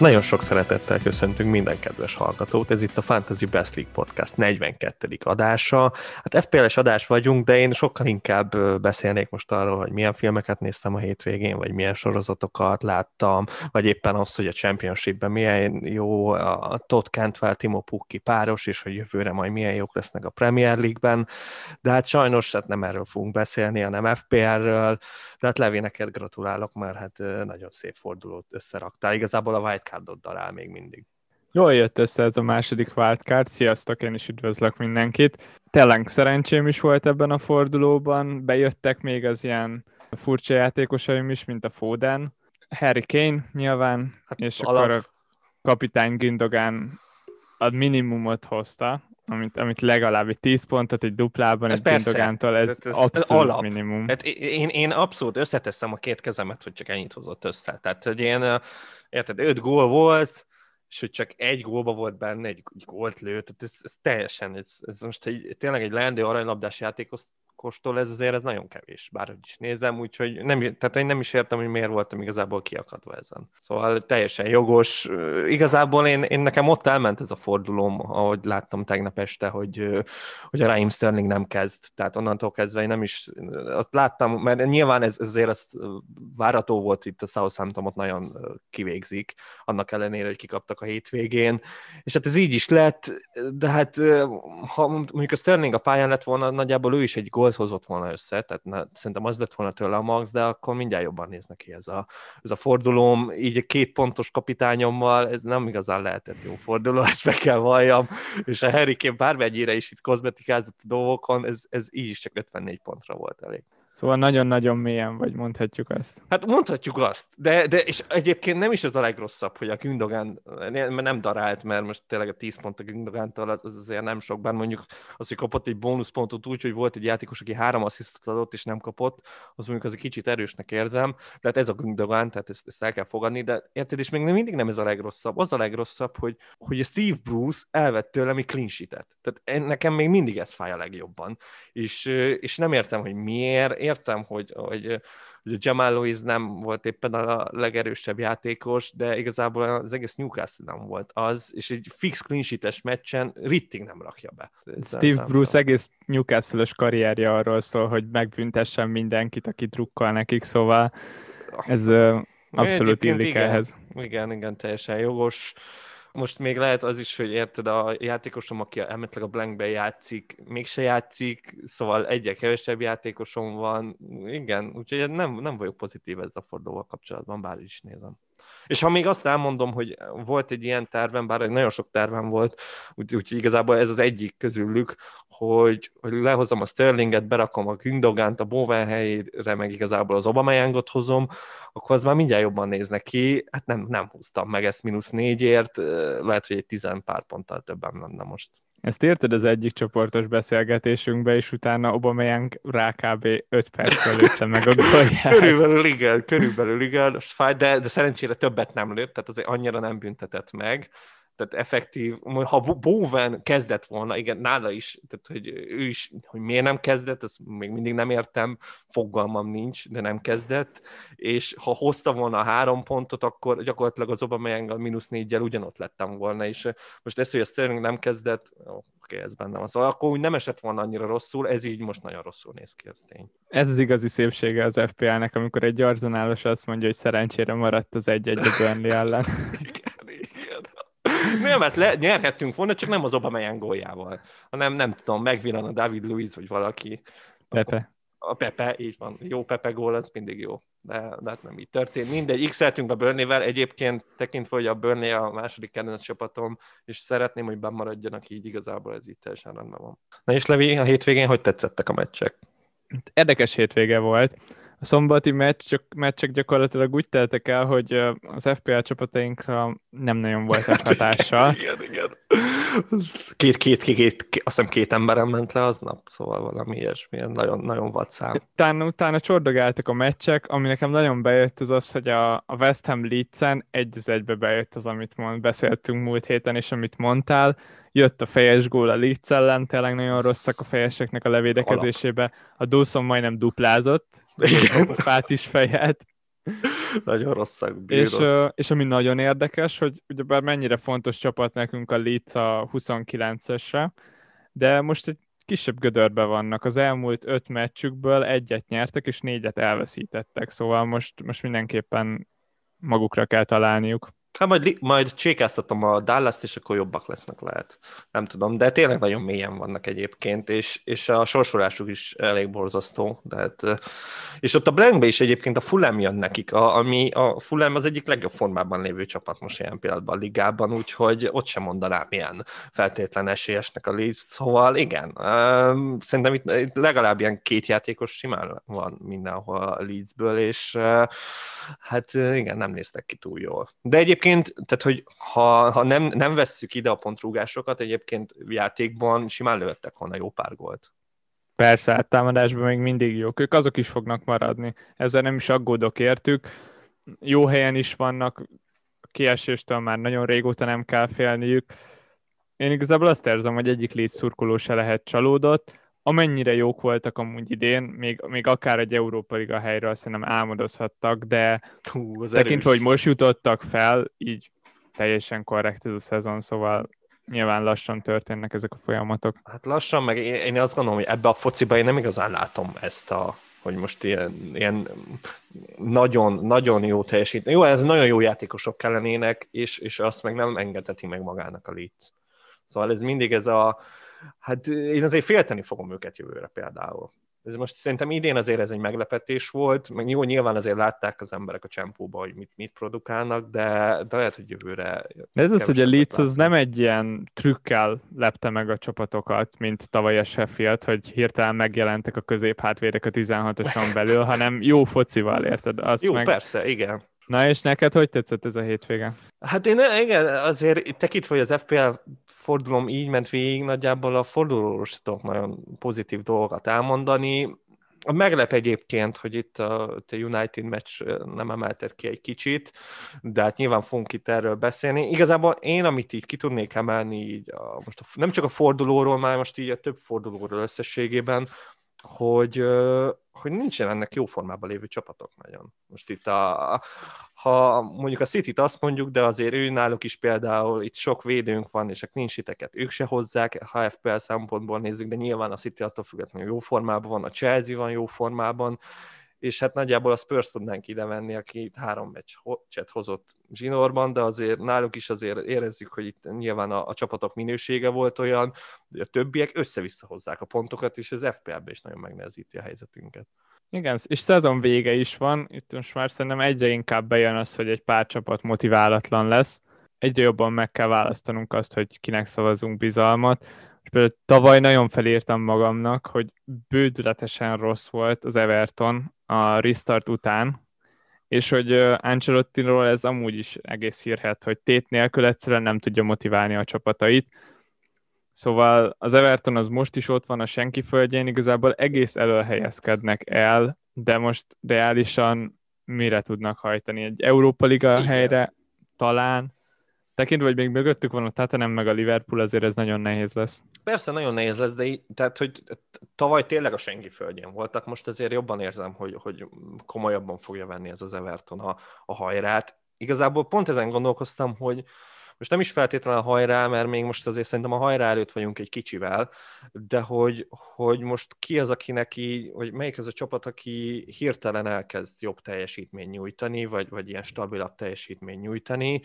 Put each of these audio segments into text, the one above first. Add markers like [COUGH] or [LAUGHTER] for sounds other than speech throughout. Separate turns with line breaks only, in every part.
Nagyon sok szeretettel köszöntünk minden kedves hallgatót, ez itt a Fantasy Best League Podcast 42. adása. Hát FPL-es adás vagyunk, de én sokkal inkább beszélnék most arról, hogy milyen filmeket néztem a hétvégén, vagy milyen sorozatokat láttam, vagy éppen az, hogy a Championshipben milyen jó a Todd Cantwell, Timo Pukki páros, és hogy jövőre majd milyen jók lesznek a Premier League-ben. De hát sajnos hát nem erről fogunk beszélni, hanem FPL-ről, de hát Levi, neked gratulálok, mert hát nagyon szép fordulót összeraktál. Igazából a White wildcardot darál még mindig.
Jól jött össze ez a második wildcard, sziasztok, én is üdvözlök mindenkit. Tényleg szerencsém is volt ebben a fordulóban, bejöttek még az ilyen furcsa játékosaim is, mint a Foden, Harry Kane nyilván, hát és alap. akkor a kapitány Gündogan a minimumot hozta, amit, amit legalább egy 10 pontot egy duplában, ez egy Gündogántól, ez, ez, ez abszolút alap. minimum.
Hát én, én abszolút összeteszem a két kezemet, hogy csak ennyit hozott össze. Tehát, hogy én érted, öt gól volt, és hogy csak egy gólba volt benne, egy, egy gólt lőtt, tehát ez, ez teljesen, ez, ez most egy, tényleg egy leendő aranylabdás játékos, kóstol ez azért ez nagyon kevés, bárhogy is nézem, úgyhogy nem, tehát én nem is értem, hogy miért voltam igazából kiakadva ezen. Szóval teljesen jogos. Igazából én, én nekem ott elment ez a fordulóm, ahogy láttam tegnap este, hogy, hogy a Raheem Sterling nem kezd. Tehát onnantól kezdve én nem is azt láttam, mert nyilván ez, ezért ezt várató volt itt a Southampton, ott nagyon kivégzik, annak ellenére, hogy kikaptak a hétvégén. És hát ez így is lett, de hát ha mondjuk a Sterling a pályán lett volna, nagyjából ő is egy gólt hozott volna össze, tehát na, szerintem az lett volna tőle a max, de akkor mindjárt jobban néz neki ez a, ez a fordulóm. Így a két pontos kapitányommal ez nem igazán lehetett jó forduló, ezt meg kell valljam, és a Harry Kane bármennyire is itt kozmetikázott a dolgokon, ez, ez így is csak 54 pontra volt elég.
Szóval nagyon-nagyon mélyen vagy, mondhatjuk azt.
Hát mondhatjuk azt, de, de és egyébként nem is az a legrosszabb, hogy a Gündogan nem darált, mert most tényleg a 10 pont a Gündogántól az, az azért nem sok, bár mondjuk az, hogy kapott egy bónuszpontot úgy, hogy volt egy játékos, aki három asszisztot adott és nem kapott, az mondjuk az egy kicsit erősnek érzem, tehát ez a Gündogan, tehát ezt, ezt el kell fogadni, de érted, és még mindig nem ez a legrosszabb. Az a legrosszabb, hogy, hogy Steve Bruce elvett tőlem egy clean sheet-et. Tehát nekem még mindig ez fáj a legjobban. És, és nem értem, hogy miért, értem, hogy, hogy, hogy a Jamal Lewis nem volt éppen a legerősebb játékos, de igazából az egész Newcastle nem volt az, és egy fix clean meccsen Ritting nem rakja be.
Steve nem Bruce nem. egész newcastle karrierje arról szól, hogy megbüntessen mindenkit, aki drukkal nekik, szóval ez abszolút illik
igen,
ehhez.
Igen, igen, teljesen jogos most még lehet az is, hogy érted, a játékosom, aki elmetleg a blankben játszik, mégse játszik, szóval egyre kevesebb játékosom van. Igen, úgyhogy nem, nem vagyok pozitív ezzel a fordulóval kapcsolatban, bár is nézem. És ha még azt elmondom, hogy volt egy ilyen tervem, bár nagyon sok tervem volt, úgyhogy úgy, igazából ez az egyik közülük, hogy, hogy lehozom a Sterlinget, berakom a Gündogánt a Bowen helyére, meg igazából az Aubameyangot hozom, akkor az már mindjárt jobban néznek ki. Hát nem, nem húztam meg ezt mínusz négyért, lehet, hogy egy tizen pár ponttal többen lenne most.
Ezt érted az egyik csoportos beszélgetésünkbe, és utána Aubameyang rá kb. 5 perc lőtte meg a gólját.
körülbelül igen, körülbelül igen, fáj, de, de szerencsére többet nem lőtt, tehát azért annyira nem büntetett meg tehát effektív, ha Bowen kezdett volna, igen, nála is, tehát hogy ő is, hogy miért nem kezdett, azt még mindig nem értem, fogalmam nincs, de nem kezdett, és ha hozta volna a három pontot, akkor gyakorlatilag az Aubameyang a mínusz négyel ugyanott lettem volna, és most ezt, hogy a Sterling nem kezdett, oké, ez benne van. Szóval akkor úgy nem esett volna annyira rosszul, ez így most nagyon rosszul néz ki, ez tény.
Ez az igazi szépsége az FPL-nek, amikor egy arzenálos azt mondja, hogy szerencsére maradt az egy-egy a Burnley ellen. [LAUGHS]
Nem, mert le, nyerhettünk volna, csak nem az Aubameyang góljával, hanem nem tudom, megvillan a David Luiz, vagy valaki.
Pepe.
A Pepe, így van. Jó Pepe gól, az mindig jó. De, de hát nem így történt. Mindegy, x a Burnley-vel. Egyébként tekintve, hogy a Burnley a második kedvenc csapatom, és szeretném, hogy bemaradjanak így, igazából ez így teljesen rendben van. Na és Levi, a hétvégén hogy tetszettek a meccsek?
Érdekes hétvége volt a szombati meccs, meccsek gyakorlatilag úgy teltek el, hogy az FPL csapatainkra nem nagyon voltak [LAUGHS] hatással.
igen, igen. Két, két, két, két, két, azt hiszem két emberem ment le aznap, szóval valami ilyesmi, nagyon, nagyon vad szám.
Utána, utána csordogáltak a meccsek, ami nekem nagyon bejött az az, hogy a, a West Ham Leeds-en egy az egybe bejött az, amit mond, beszéltünk múlt héten, és amit mondtál, jött a fejes gól a Leeds ellen, tényleg nagyon rosszak a fejeseknek a levédekezésébe. A Dawson majdnem duplázott, igen. a fát is fejelt.
nagyon rosszak,
és, és ami nagyon érdekes, hogy ugyebár mennyire fontos csapat nekünk a Leeds a 29-esre, de most egy kisebb gödörbe vannak. Az elmúlt öt meccsükből egyet nyertek, és négyet elveszítettek, szóval most, most mindenképpen magukra kell találniuk.
Hát majd, majd csékáztatom a Dallas-t, és akkor jobbak lesznek lehet. Nem tudom, de tényleg nagyon mélyen vannak egyébként, és, és a sorsolásuk is elég borzasztó. De hát, és ott a Blankbe is egyébként a Fulham jön nekik, a, ami a Fulham az egyik legjobb formában lévő csapat most ilyen pillanatban a ligában, úgyhogy ott sem mondanám ilyen feltétlen esélyesnek a Leeds, szóval igen, szerintem itt, itt legalább ilyen két játékos simán van mindenhol a Leedsből, és hát igen, nem néztek ki túl jól. De egyébként egyébként, tehát hogy ha, ha nem, nem vesszük ide a pontrúgásokat, egyébként játékban simán lőttek volna jó pár gólt.
Persze, hát támadásban még mindig jók. Ők azok is fognak maradni. Ezzel nem is aggódok értük. Jó helyen is vannak, kieséstől már nagyon régóta nem kell félniük. Én igazából azt érzem, hogy egyik létszurkoló se lehet csalódott amennyire jók voltak amúgy idén, még, még akár egy Európa Liga helyről szerintem álmodozhattak, de Hú, az tekintve, hogy most jutottak fel, így teljesen korrekt ez a szezon, szóval nyilván lassan történnek ezek a folyamatok.
Hát lassan, meg én, én azt gondolom, hogy ebbe a fociba én nem igazán látom ezt a hogy most ilyen, ilyen nagyon, nagyon jó teljesítmény. Jó, ez nagyon jó játékosok kellenének, és, és azt meg nem engedheti meg magának a Leeds. Szóval ez mindig ez a, hát én azért félteni fogom őket jövőre például. Ez most szerintem idén azért ez egy meglepetés volt, meg jó, nyilván azért látták az emberek a csempóba, hogy mit, mit produkálnak, de, de lehet, hogy jövőre...
De ez az, hogy a Leeds az nem egy ilyen trükkel lepte meg a csapatokat, mint tavaly a Sheffield, hogy hirtelen megjelentek a középhátvédek a 16-oson belül, hanem jó focival, érted?
Azt jó, meg... persze, igen.
Na és neked hogy tetszett ez a hétvége?
Hát én igen, azért tekintve, hogy az FPL fordulom így ment végig, nagyjából a fordulóról is tudok nagyon pozitív dolgokat elmondani. Meglep egyébként, hogy itt a, a United meccs nem emeltet ki egy kicsit, de hát nyilván fogunk itt erről beszélni. Igazából én, amit így ki tudnék emelni, így a, most a, nem csak a fordulóról, már most így a több fordulóról összességében, hogy, hogy nincsen ennek jó formában lévő csapatok nagyon. Most itt a, ha mondjuk a City-t azt mondjuk, de azért ő náluk is például itt sok védőnk van, és nincs hiteket, ők se hozzák, ha FPL szempontból nézzük, de nyilván a City attól függetlenül jó formában van, a Chelsea van jó formában, és hát nagyjából a Spurs tudnánk ide venni, aki három meccset hozott zsinórban, de azért náluk is azért érezzük, hogy itt nyilván a, a csapatok minősége volt olyan, hogy a többiek össze-vissza hozzák a pontokat, és az FPL-be is nagyon megnehezíti a helyzetünket.
Igen, és szezon vége is van, itt most már szerintem egyre inkább bejön az, hogy egy pár csapat motiválatlan lesz. Egyre jobban meg kell választanunk azt, hogy kinek szavazunk bizalmat. És például tavaly nagyon felírtam magamnak, hogy bődületesen rossz volt az Everton a restart után, és hogy Ancelotti-ról ez amúgy is egész hírhet, hogy tét nélkül egyszerűen nem tudja motiválni a csapatait. Szóval az Everton az most is ott van a senki földjén, igazából egész elől helyezkednek el, de most reálisan mire tudnak hajtani? Egy Európa Liga Igen. helyre talán, tekintve, hogy még mögöttük van a Tottenham meg a Liverpool, azért ez nagyon nehéz lesz.
Persze, nagyon nehéz lesz, de így, tehát, hogy tavaly tényleg a senki földjén voltak, most azért jobban érzem, hogy, hogy komolyabban fogja venni ez az Everton a, a hajrát. Igazából pont ezen gondolkoztam, hogy, most nem is feltétlenül a hajrá, mert még most azért szerintem a hajrá előtt vagyunk egy kicsivel, de hogy, hogy most ki az, aki neki, vagy melyik az a csapat, aki hirtelen elkezd jobb teljesítmény nyújtani, vagy, vagy ilyen stabilabb teljesítmény nyújtani,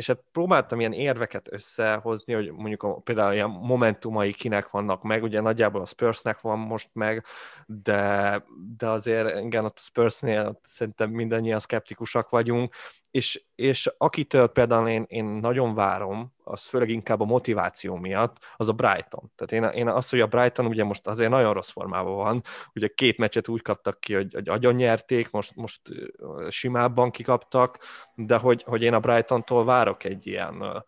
és hát próbáltam ilyen érveket összehozni, hogy mondjuk a, például ilyen momentumai kinek vannak meg, ugye nagyjából a Spursnek van most meg, de, de azért igen, ott a Spursnél szerintem mindannyian szkeptikusak vagyunk, és, és akitől például én, én nagyon várom, az főleg inkább a motiváció miatt, az a Brighton. Tehát én, én azt, hogy a Brighton ugye most azért nagyon rossz formában van, ugye két meccset úgy kaptak ki, hogy, hogy agyon nyerték, most, most simábban kikaptak, de hogy, hogy én a Brighton-tól várok egy ilyen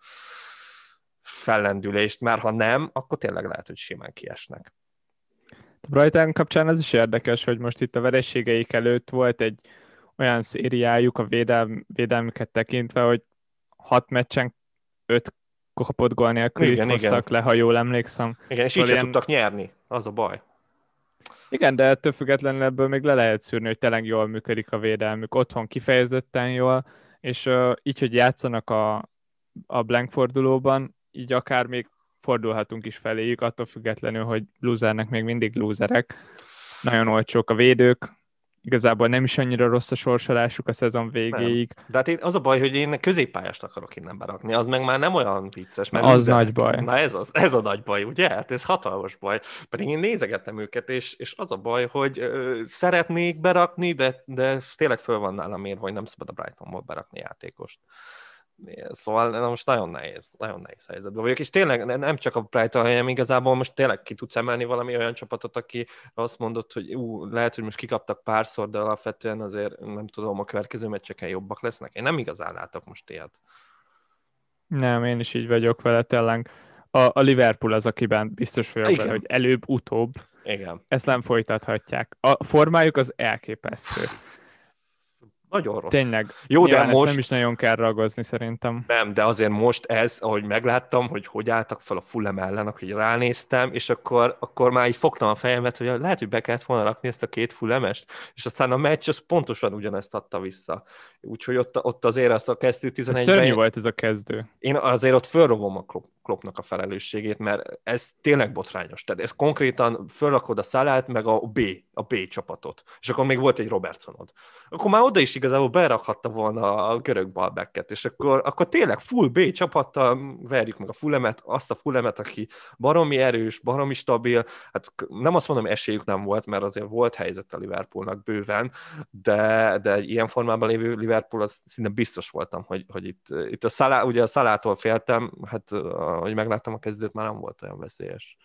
fellendülést, mert ha nem, akkor tényleg lehet, hogy simán kiesnek.
A Brighton kapcsán az is érdekes, hogy most itt a vereségeik előtt volt egy olyan szériájuk a védelm, védelmüket tekintve, hogy hat meccsen öt kapott gól nélkül igen, hoztak igen. le, ha jól emlékszem.
Igen, és így ilyen... tudtak nyerni, az a baj.
Igen, de ettől függetlenül ebből még le lehet szűrni, hogy tényleg jól működik a védelmük, otthon kifejezetten jól, és uh, így, hogy játszanak a, a blank fordulóban, így akár még fordulhatunk is feléjük, attól függetlenül, hogy losernek még mindig loserek. Nagyon olcsók a védők, igazából nem is annyira rossz a sorsolásuk a szezon végéig.
Nem. De hát én, az a baj, hogy én középpályást akarok innen berakni, az meg már nem olyan vicces.
Mert az nézem. nagy baj.
Na ez, az, ez a nagy baj, ugye? Hát ez hatalmas baj. Pedig én nézegettem őket, és, és az a baj, hogy ö, szeretnék berakni, de, de tényleg föl van nálam mérve, hogy nem szabad a Brightonból berakni játékost. Szóval na most nagyon nehéz, nagyon nehéz helyzetben vagyok, és tényleg nem csak a Brighton, hanem igazából most tényleg ki tudsz emelni valami olyan csapatot, aki azt mondott, hogy ú, lehet, hogy most kikaptak párszor, de alapvetően azért nem tudom, a következő meccseken jobbak lesznek. Én nem igazán látok most ilyet.
Nem, én is így vagyok vele, tényleg. A, a Liverpool az, akiben biztos vagyok vele, hogy előbb-utóbb
Igen.
ezt nem folytathatják. A formájuk az elképesztő.
Nagyon rossz.
Tényleg. Jó, de most... nem is nagyon kell ragozni szerintem.
Nem, de azért most ez, ahogy megláttam, hogy hogy álltak fel a Fulham ellen, hogy ránéztem, és akkor, akkor már így fogtam a fejemet, hogy lehet, hogy be kellett volna rakni ezt a két Fulhamest, és aztán a meccs az pontosan ugyanezt adta vissza. Úgyhogy ott, ott azért az a kezdő 11
Szörnyű volt ez a kezdő.
Én azért ott fölrovom a Kloppnak a felelősségét, mert ez tényleg botrányos. Tehát ez konkrétan fölrakod a szalát, meg a B, a B csapatot. És akkor még volt egy Robertsonod. Akkor már oda is igazából berakhatta volna a görög balbeket, és akkor, akkor tényleg full B csapattal verjük meg a fullemet, azt a fullemet, aki baromi erős, baromi stabil, hát nem azt mondom, esélyük nem volt, mert azért volt helyzet a Liverpoolnak bőven, de, de ilyen formában lévő Liverpool, az szinte biztos voltam, hogy, hogy itt, itt a szalá, ugye a szalától féltem, hát ahogy megláttam a kezdőt, már nem volt olyan veszélyes.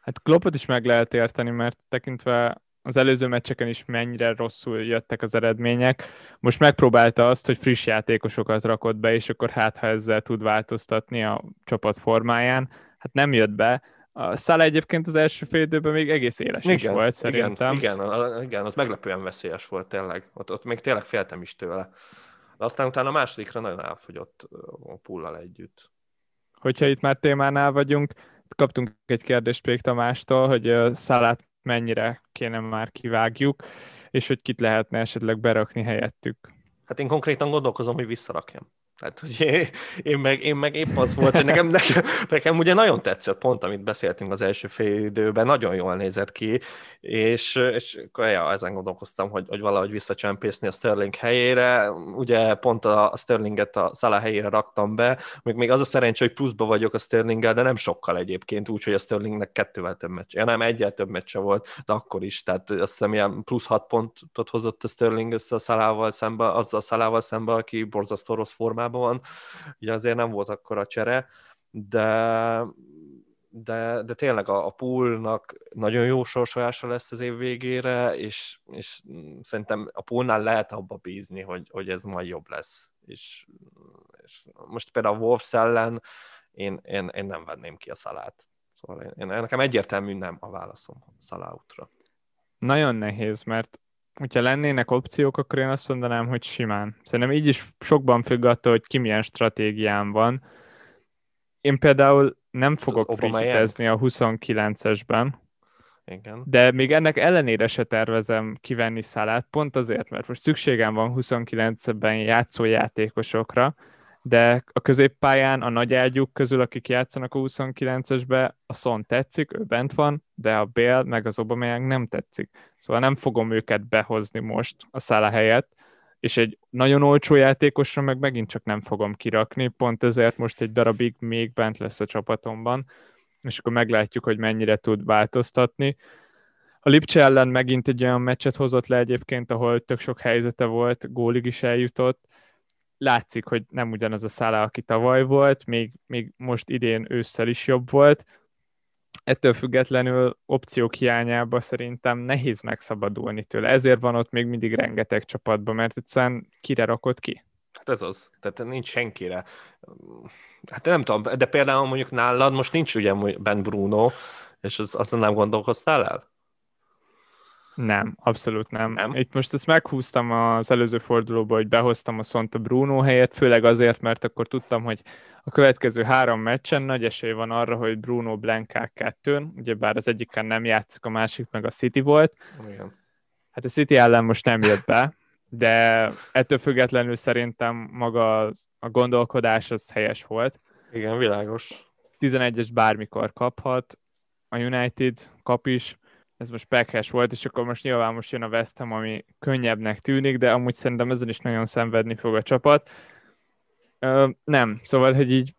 Hát Kloppot is meg lehet érteni, mert tekintve az előző meccseken is mennyire rosszul jöttek az eredmények. Most megpróbálta azt, hogy friss játékosokat rakott be, és akkor hát, ha ezzel tud változtatni a csapat formáján. Hát nem jött be. A Szála egyébként az első fél időben még egész éles igen, is volt, szerintem.
Igen, igen, igen, az meglepően veszélyes volt tényleg. Ott, ott még tényleg féltem is tőle. De aztán utána a másodikra nagyon elfogyott a pullal együtt.
Hogyha itt már témánál vagyunk, kaptunk egy kérdést Pék Tamástól, hogy Szalát mennyire kéne már kivágjuk, és hogy kit lehetne esetleg berakni helyettük.
Hát én konkrétan gondolkozom, hogy visszarakjam. Tehát, hogy én, meg, én meg épp az volt, hogy nekem, nekem, nekem ugye nagyon tetszett pont, amit beszéltünk az első fél időben, nagyon jól nézett ki, és, és ja, ezen gondolkoztam, hogy, hogy valahogy visszacsempészni a Sterling helyére. Ugye pont a, a Sterlinget a Szala helyére raktam be, még, még az a szerencsé, hogy pluszba vagyok a Sterlinggel, de nem sokkal egyébként, úgyhogy a Sterlingnek kettővel több meccs. Ja, nem, egyel több meccse volt, de akkor is, tehát azt hiszem ilyen plusz hat pontot hozott a Sterling össze a Szalával szembe, azzal a Szalával szembe, aki borzasztó rossz formában van. Ugye azért nem volt akkor a csere, de de, de tényleg a, a poolnak nagyon jó sorsolása lesz az év végére, és, és szerintem a poolnál lehet abba bízni, hogy, hogy ez majd jobb lesz. És, és most például a Wolves ellen én, én, én nem venném ki a szalát. Szóval én, én, nekem egyértelmű nem a válaszom szaláutra.
Nagyon nehéz, mert hogyha lennének opciók, akkor én azt mondanám, hogy simán. Szerintem így is sokban függ attól, hogy ki milyen stratégián van. Én például nem fogok frihitezni a 29-esben,
igen.
De még ennek ellenére se tervezem kivenni szalát, pont azért, mert most szükségem van 29-ben játszó játékosokra, de a középpályán a nagy ágyuk közül, akik játszanak a 29-esbe, a Son tetszik, ő bent van, de a Bél meg az Aubameyang nem tetszik. Szóval nem fogom őket behozni most a szála helyett, és egy nagyon olcsó játékosra meg megint csak nem fogom kirakni, pont ezért most egy darabig még bent lesz a csapatomban, és akkor meglátjuk, hogy mennyire tud változtatni. A Lipcse ellen megint egy olyan meccset hozott le egyébként, ahol tök sok helyzete volt, gólig is eljutott. Látszik, hogy nem ugyanaz a szála, aki tavaly volt, még, még most idén ősszel is jobb volt, ettől függetlenül opciók hiányába szerintem nehéz megszabadulni tőle. Ezért van ott még mindig rengeteg csapatban, mert egyszerűen kire rakott ki?
Hát ez az. Tehát nincs senkire. Hát nem tudom, de például mondjuk nálad most nincs ugye Ben Bruno, és az, azon nem gondolkoztál el?
Nem, abszolút nem.
Nem?
Itt most ezt meghúztam az előző fordulóba, hogy behoztam a Szont a Bruno helyett, főleg azért, mert akkor tudtam, hogy a következő három meccsen nagy esély van arra, hogy Bruno blankák kettőn, ugyebár az egyiken nem játszik, a másik meg a City volt.
Igen.
Hát a City ellen most nem jött be, de ettől függetlenül szerintem maga a gondolkodás az helyes volt.
Igen, világos.
11-es bármikor kaphat, a United kap is, ez most pekhes volt, és akkor most nyilván most jön a West Ham, ami könnyebbnek tűnik, de amúgy szerintem ezen is nagyon szenvedni fog a csapat. Ö, nem, szóval, hogy így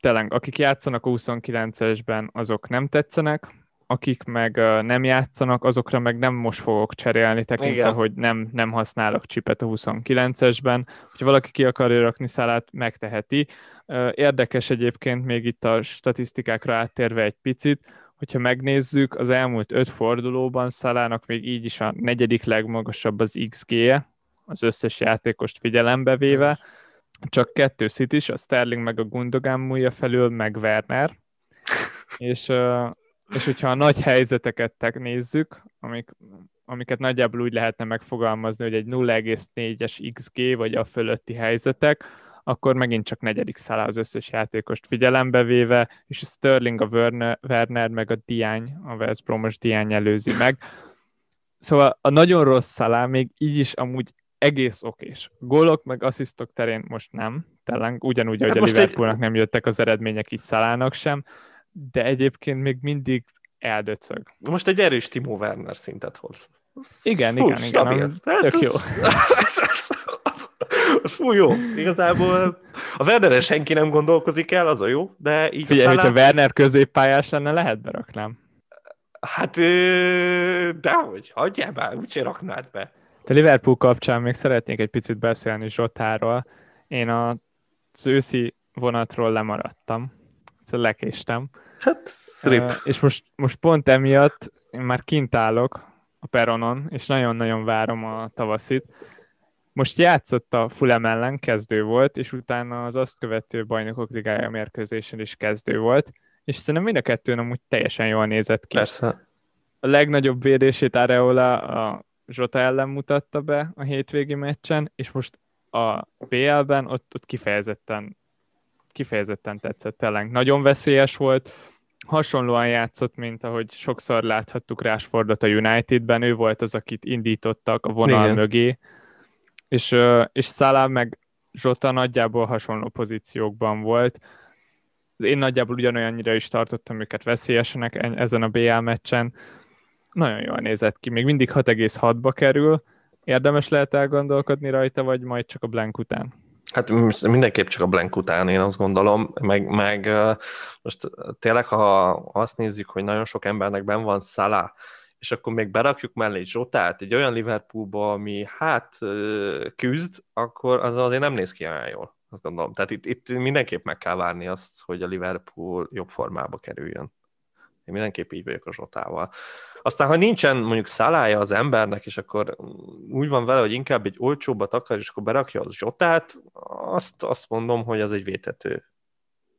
tényleg, akik játszanak a 29-esben, azok nem tetszenek, akik meg ö, nem játszanak, azokra meg nem most fogok cserélni, tekintve, hogy nem, nem használok csipet a 29-esben. Hogyha valaki ki akarja rakni szálát, megteheti. Ö, Érdekes egyébként még itt a statisztikákra áttérve egy picit, hogyha megnézzük, az elmúlt öt fordulóban Szalának még így is a negyedik legmagasabb az XG-je, az összes játékost figyelembe véve, csak kettő is, a Sterling meg a Gundogan múlja felül, meg Werner, [LAUGHS] és, és hogyha a nagy helyzeteket tek- nézzük, amik, amiket nagyjából úgy lehetne megfogalmazni, hogy egy 0,4-es XG, vagy a fölötti helyzetek, akkor megint csak negyedik szállá az összes játékost figyelembe véve, és a Sterling, a Werner, Werner meg a Diány, a West Bromos Diány előzi meg. Szóval a nagyon rossz szalá még így is amúgy egész okés. Gólok meg asszisztok terén most nem, talán ugyanúgy, ahogy
Hát
a
most egy-
Liverpoolnak nem jöttek az eredmények így szalának sem, de egyébként még mindig eldöcög.
Most egy erős Timo Werner szintet hoz.
Igen,
Fú,
igen, igen,
stabil.
ami
Hát
tök jó.
az [LAUGHS] Fú, jó. Igazából a Werneren senki nem gondolkozik el, az a jó, de így
Figyelj, hogyha Werner középpályás lenne, lehet beraknám.
Hát, ö, dehogy, hagyjál már, úgyse raknád be.
De Liverpool kapcsán még szeretnék egy picit beszélni Zsotáról. Én a- az őszi vonatról lemaradtam. Szóval lekéstem.
Hát, rip.
És most, most pont emiatt én már kint állok a peronon, és nagyon-nagyon várom a tavaszit. Most játszott a Fulham ellen, kezdő volt, és utána az azt követő bajnokok ligája mérkőzésen is kezdő volt, és szerintem mind a kettőn amúgy teljesen jól nézett ki.
Persze.
A legnagyobb védését Areola a Zsota ellen mutatta be a hétvégi meccsen, és most a BL-ben ott, ott kifejezetten, kifejezetten tetszett tényleg. Nagyon veszélyes volt, hasonlóan játszott, mint ahogy sokszor láthattuk Rashfordot a Unitedben, ő volt az, akit indítottak a vonal
Igen.
mögé, és, és Salah meg Zsota nagyjából hasonló pozíciókban volt. Én nagyjából ugyanolyannyira is tartottam őket veszélyesenek en- ezen a BL meccsen. Nagyon jól nézett ki, még mindig 6,6-ba kerül. Érdemes lehet elgondolkodni rajta, vagy majd csak a blank után?
Hát mindenképp csak a blank után, én azt gondolom, meg, meg most tényleg, ha azt nézzük, hogy nagyon sok embernek ben van Salah, és akkor még berakjuk mellé Zsotát egy olyan Liverpoolba, ami hát küzd, akkor az azért nem néz ki olyan jól, azt gondolom. Tehát itt, itt mindenképp meg kell várni azt, hogy a Liverpool jobb formába kerüljön. Én mindenképp így vagyok a Zsotával. Aztán, ha nincsen mondjuk szalája az embernek, és akkor úgy van vele, hogy inkább egy olcsóbbat akar, és akkor berakja az Zsotát, azt, azt mondom, hogy az egy vétető,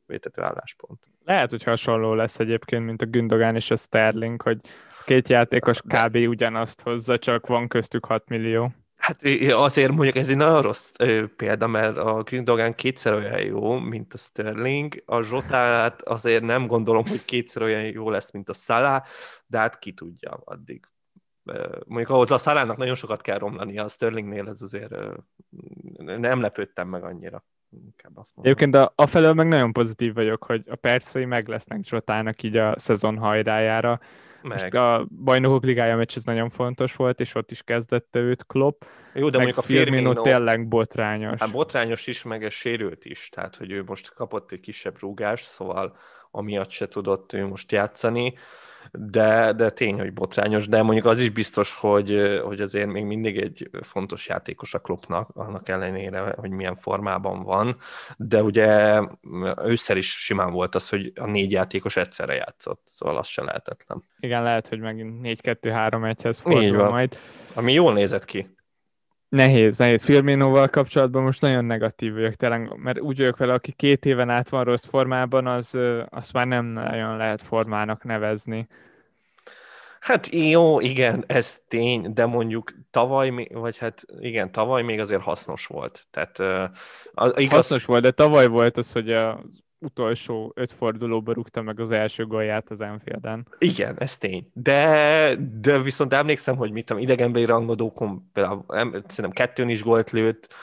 vétető álláspont.
Lehet, hogy hasonló lesz egyébként, mint a Gündogan és a Sterling, hogy két játékos kb. ugyanazt hozza, csak van köztük 6 millió.
Hát azért mondjuk ez egy nagyon rossz példa, mert a Gündogan kétszer olyan jó, mint a Sterling, a Zsotát azért nem gondolom, hogy kétszer olyan jó lesz, mint a Salah, de hát ki tudja addig. Mondjuk ahhoz a Salának nagyon sokat kell romlani, a Sterlingnél ez azért nem lepődtem meg annyira. Inkább azt mondom.
Egyébként a, afelől meg nagyon pozitív vagyok, hogy a percei meg lesznek Zsotának így a szezon hajrájára. Most
Meg.
a bajnokok ligája meccs ez nagyon fontos volt, és ott is kezdette őt Klopp.
Jó, de
meg
mondjuk a
Firmino
Firmino,
tényleg botrányos.
Hát botrányos is, meg ez sérült is, tehát hogy ő most kapott egy kisebb rúgást, szóval amiatt se tudott ő most játszani, de, de tény, hogy botrányos, de mondjuk az is biztos, hogy, hogy azért még mindig egy fontos játékos a klubnak, annak ellenére, hogy milyen formában van, de ugye ősszel is simán volt az, hogy a négy játékos egyszerre játszott, szóval az se lehetetlen.
Igen, lehet, hogy megint 4-2-3-1-hez
Így
fordul majd.
Ami jól nézett ki.
Nehéz, nehéz. Firminoval kapcsolatban most nagyon negatív vagyok, tényleg, mert úgy vagyok vele, aki két éven át van rossz formában, az, azt már nem nagyon lehet formának nevezni.
Hát jó, igen, ez tény, de mondjuk tavaly, vagy hát igen, tavaly még azért hasznos volt. Tehát,
uh, igaz... Hasznos volt, de tavaly volt az, hogy az utolsó öt fordulóba rúgta meg az első golját az Enfielden.
Igen, ez tény. De, de viszont emlékszem, hogy mit tudom, idegenbeli rangadókon például szerintem kettőn is gólt lőtt,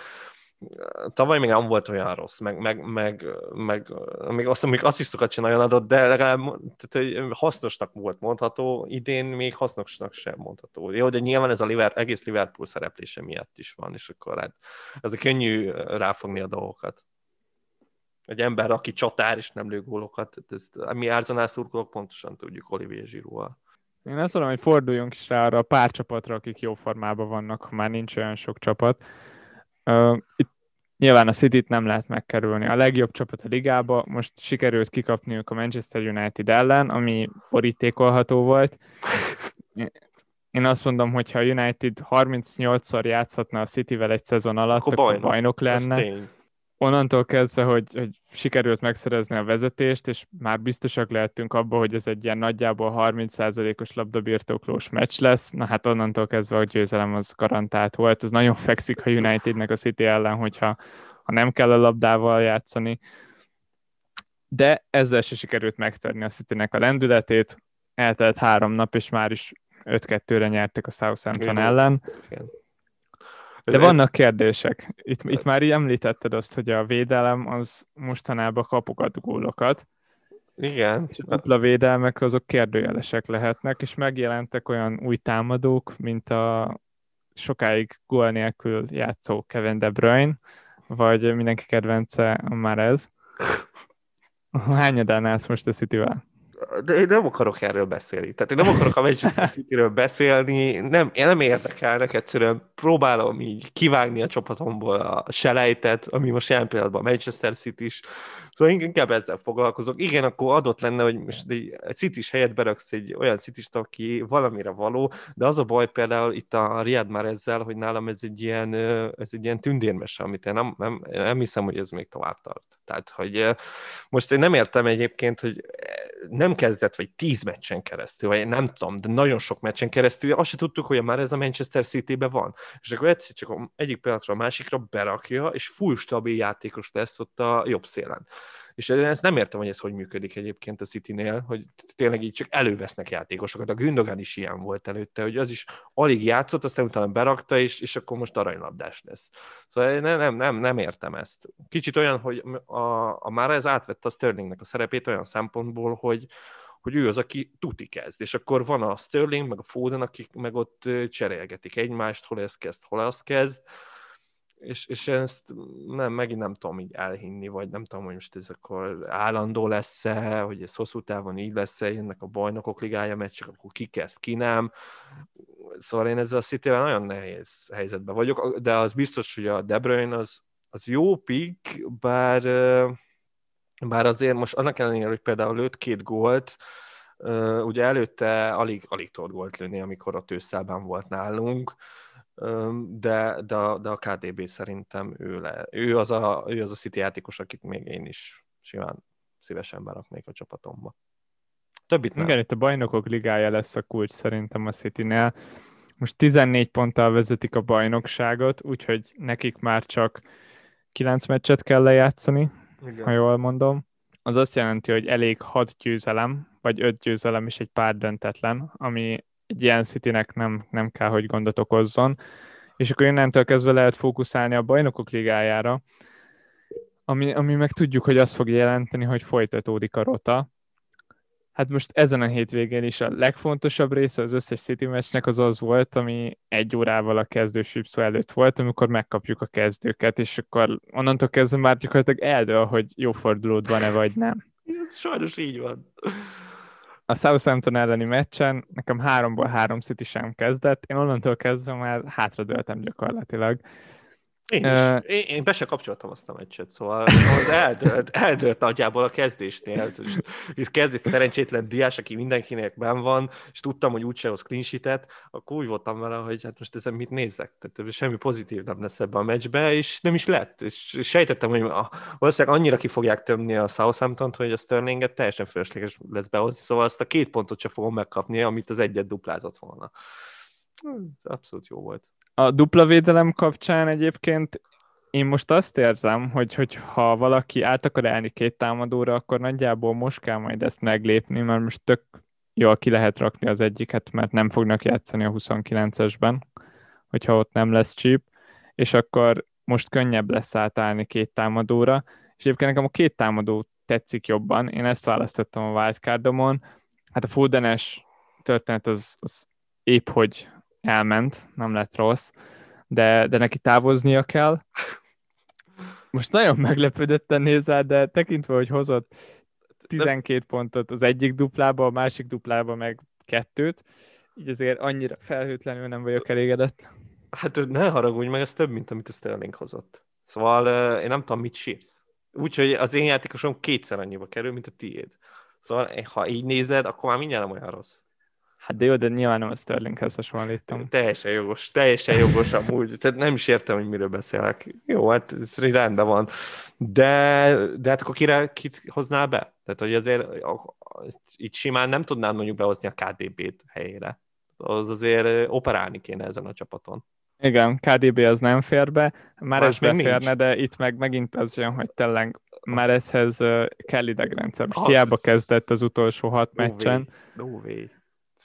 tavaly még nem volt olyan rossz, meg, meg, meg, meg még azt, még asszisztokat sem nagyon adott, de legalább tehát, hasznosnak volt mondható, idén még hasznosnak sem mondható. Jó, de nyilván ez a Liverpool, egész Liverpool szereplése miatt is van, és akkor hát ez a könnyű ráfogni a dolgokat. Egy ember, aki csatár és nem lő gólokat, ez, mi Arsenal szurkolók pontosan tudjuk Olivier Giroud-val.
Én azt mondom, hogy forduljunk is rá arra a pár csapatra, akik jó formában vannak, ha már nincs olyan sok csapat. Uh, itt nyilván a City-t nem lehet megkerülni. A legjobb csapat a ligába, most sikerült kikapniuk a Manchester United ellen, ami borítékolható volt. Én azt mondom, hogy ha a United 38-szor játszhatna a City-vel egy szezon alatt, akkor, akkor bajnok, bajnok lenne onnantól kezdve, hogy, hogy sikerült megszerezni a vezetést, és már biztosak lehetünk abban, hogy ez egy ilyen nagyjából 30%-os labdabirtoklós meccs lesz, na hát onnantól kezdve a győzelem az garantált volt. Ez nagyon fekszik a Unitednek a City ellen, hogyha ha nem kell a labdával játszani. De ezzel se sikerült megtörni a Citynek a lendületét. Eltelt három nap, és már is 5-2-re nyertek a Southampton ellen. Igen de vannak kérdések. Itt, itt már így említetted azt, hogy a védelem az mostanában kapogat gólokat.
Igen.
És a dupla védelmek azok kérdőjelesek lehetnek, és megjelentek olyan új támadók, mint a sokáig gól nélkül játszó Kevin De Bruyne, vagy mindenki kedvence már ez. [LAUGHS] Hányadán állsz most a City-vel?
De én nem akarok erről beszélni. Tehát én nem akarok a Manchester [LAUGHS] City-ről beszélni, nem, én nem érdekelnek, egyszerűen próbálom így kivágni a csapatomból a selejtet, ami most jelen pillanatban a Manchester City is. Szóval inkább ezzel foglalkozok. Igen, akkor adott lenne, hogy most egy city helyet beraksz egy olyan city aki valamire való, de az a baj például itt a Riad már ezzel, hogy nálam ez egy ilyen, ez egy ilyen tündérmese, amit én nem, nem, nem hiszem, hogy ez még tovább tart. Tehát, hogy most én nem értem egyébként, hogy nem kezdett, vagy tíz meccsen keresztül, vagy nem tudom, de nagyon sok meccsen keresztül, azt se tudtuk, hogy már ez a Manchester City-be van. És akkor egyszer csak egyik pillanatra a másikra berakja, és full stabil játékos lesz ott a jobb szélen. És ezt nem értem, hogy ez hogy működik egyébként a City-nél, hogy tényleg így csak elővesznek játékosokat. A Gündogan is ilyen volt előtte, hogy az is alig játszott, aztán utána berakta, és, és akkor most aranylabdás lesz. Szóval nem, nem, nem, nem értem ezt. Kicsit olyan, hogy a, a már ez átvette a Sterlingnek a szerepét olyan szempontból, hogy, hogy ő az, aki tuti kezd, és akkor van a Sterling, meg a Foden, akik meg ott cserélgetik egymást, hol ez kezd, hol az kezd, és, és ezt nem, megint nem tudom így elhinni, vagy nem tudom, hogy most ez akkor állandó lesz-e, hogy ez hosszú távon így lesz-e, jönnek a bajnokok ligája meccsek, akkor ki kezd, ki nem. Szóval én ezzel a city nagyon nehéz helyzetben vagyok, de az biztos, hogy a De Bruyne az, az jó pick, bár, bár azért most annak ellenére, hogy például lőtt két gólt, ugye előtte alig, alig tudott gólt lőni, amikor a tőszelben volt nálunk, de, de, a, de a KDB szerintem ő, le, ő, az a, ő az a City játékos, akit még én is simán szívesen beraknék a csapatomba. Többit nem.
Igen, itt a bajnokok ligája lesz a kulcs szerintem a City-nél. Most 14 ponttal vezetik a bajnokságot, úgyhogy nekik már csak 9 meccset kell lejátszani, Igen. ha jól mondom. Az azt jelenti, hogy elég 6 győzelem, vagy 5 győzelem és egy pár döntetlen, ami egy ilyen Citynek nem, nem kell, hogy gondot okozzon. És akkor innentől kezdve lehet fókuszálni a bajnokok ligájára, ami, ami meg tudjuk, hogy azt fog jelenteni, hogy folytatódik a rota. Hát most ezen a hétvégén is a legfontosabb része az összes City meccsnek az az volt, ami egy órával a kezdő szó előtt volt, amikor megkapjuk a kezdőket, és akkor onnantól kezdve már gyakorlatilag eldől, hogy jó fordulód van-e vagy nem.
Sajnos így van
a Southampton elleni meccsen nekem háromból három City sem kezdett, én onnantól kezdve már hátradőltem gyakorlatilag.
Én is. Uh, én, én be se kapcsoltam azt a meccset, szóval az eldőlt, eldőlt nagyjából a kezdésnél. Itt kezdett szerencsétlen diás, aki mindenkinek ben van, és tudtam, hogy úgyse hoz clean sheet akkor úgy voltam vele, hogy hát most ezen mit nézek. Tehát semmi pozitív nem lesz ebbe a meccsbe, és nem is lett. És sejtettem, hogy a, valószínűleg annyira ki fogják tömni a Southampton-t, hogy a Sterlinget teljesen fölösleges lesz behozni, szóval azt a két pontot sem fogom megkapni, amit az egyet duplázott volna. Abszolút jó volt
a dupla védelem kapcsán egyébként én most azt érzem, hogy, hogy ha valaki át akar állni két támadóra, akkor nagyjából most kell majd ezt meglépni, mert most tök jól ki lehet rakni az egyiket, mert nem fognak játszani a 29-esben, hogyha ott nem lesz chip, és akkor most könnyebb lesz átállni két támadóra, és egyébként nekem a két támadó tetszik jobban, én ezt választottam a wildcardomon, hát a Fodenes történet az, az épp hogy elment, nem lett rossz, de, de neki távoznia kell. Most nagyon meglepődötten nézel, de tekintve, hogy hozott 12 pontot az egyik duplába, a másik duplába meg kettőt, így azért annyira felhőtlenül nem vagyok elégedett.
Hát ne haragudj meg, ez több, mint amit a Sterling hozott. Szóval én nem tudom, mit sírsz. Úgyhogy az én játékosom kétszer annyiba kerül, mint a tiéd. Szóval ha így nézed, akkor már mindjárt nem olyan rossz.
Hát de jó, de nyilván nem a Sterlinghez hasonlítom.
Teljesen jogos, teljesen jogos amúgy. Tehát nem is értem, hogy miről beszélek. Jó, hát ez rendben van. De, de hát akkor kire, kit hoznál be? Tehát, hogy azért itt simán nem tudnám mondjuk behozni a KDB-t helyére. Az azért operálni kéne ezen a csapaton.
Igen, KDB az nem fér be, már ez beférne, nincs. de itt meg megint az jön, hogy tényleg már ezhez kell idegrendszer. Most hiába kezdett az utolsó hat meccsen.
No way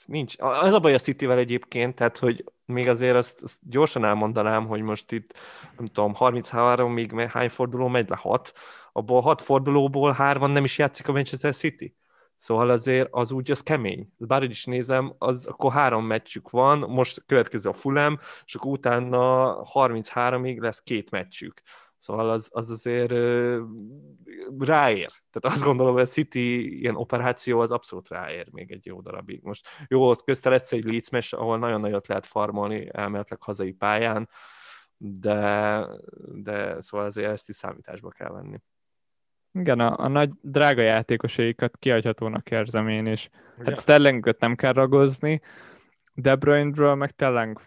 nincs. Az a baj a Cityvel egyébként, tehát, hogy még azért azt, azt gyorsan elmondanám, hogy most itt, nem tudom, 33 még hány forduló megy le? 6. Abból 6 fordulóból hárman nem is játszik a Manchester City. Szóval azért az úgy, az kemény. Bár is nézem, az akkor három meccsük van, most következő a Fulham, és akkor utána 33-ig lesz két meccsük. Szóval az, az azért ráér. Tehát azt gondolom, hogy a City ilyen operáció az abszolút ráér még egy jó darabig. Most jó, ott közte lesz egy Leeds ahol nagyon nagyot lehet farmolni, elméletileg hazai pályán, de, de szóval azért ezt is számításba kell venni.
Igen, a, a nagy drága játékosaikat kiadhatónak érzem én is. Hát Sterlinget nem kell ragozni, De Bruyne-ről meg tényleg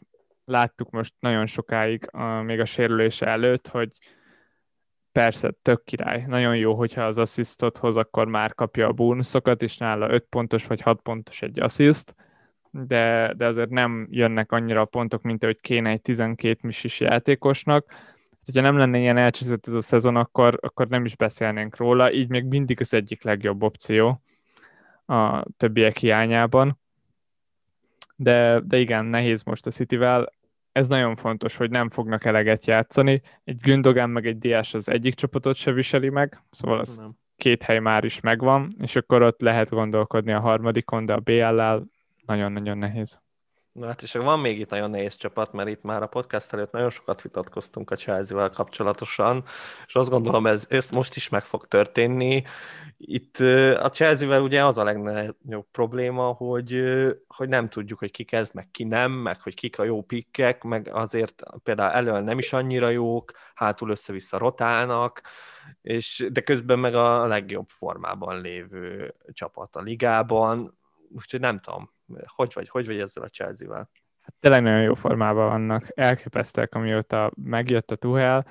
láttuk most nagyon sokáig, a, még a sérülése előtt, hogy persze, tök király. Nagyon jó, hogyha az asszisztot hoz, akkor már kapja a bónuszokat, és nála 5 pontos vagy 6 pontos egy assziszt, de, de azért nem jönnek annyira a pontok, mint ahogy kéne egy 12 misis játékosnak. Hát, hogyha nem lenne ilyen elcseszett ez a szezon, akkor, akkor nem is beszélnénk róla, így még mindig az egyik legjobb opció a többiek hiányában. De, de igen, nehéz most a Cityvel ez nagyon fontos, hogy nem fognak eleget játszani. Egy Gündogan meg egy Diás az egyik csapatot se viseli meg, szóval az nem. két hely már is megvan, és akkor ott lehet gondolkodni a harmadikon, de a BL-lel nagyon-nagyon nehéz.
Na hát és van még itt nagyon nehéz csapat, mert itt már a podcast előtt nagyon sokat vitatkoztunk a Chelsea-vel kapcsolatosan, és azt gondolom, ez, ez most is meg fog történni. Itt a Chelsea-vel ugye az a legnagyobb probléma, hogy, hogy nem tudjuk, hogy ki kezd, meg ki nem, meg hogy kik a jó pikkek, meg azért például elől nem is annyira jók, hátul össze-vissza rotálnak, és, de közben meg a legjobb formában lévő csapat a ligában, úgyhogy nem tudom, hogy vagy, hogy vagy ezzel a Chelsea-vel?
Hát tényleg nagyon jó formában vannak, elképesztek, amióta megjött a Tuhel,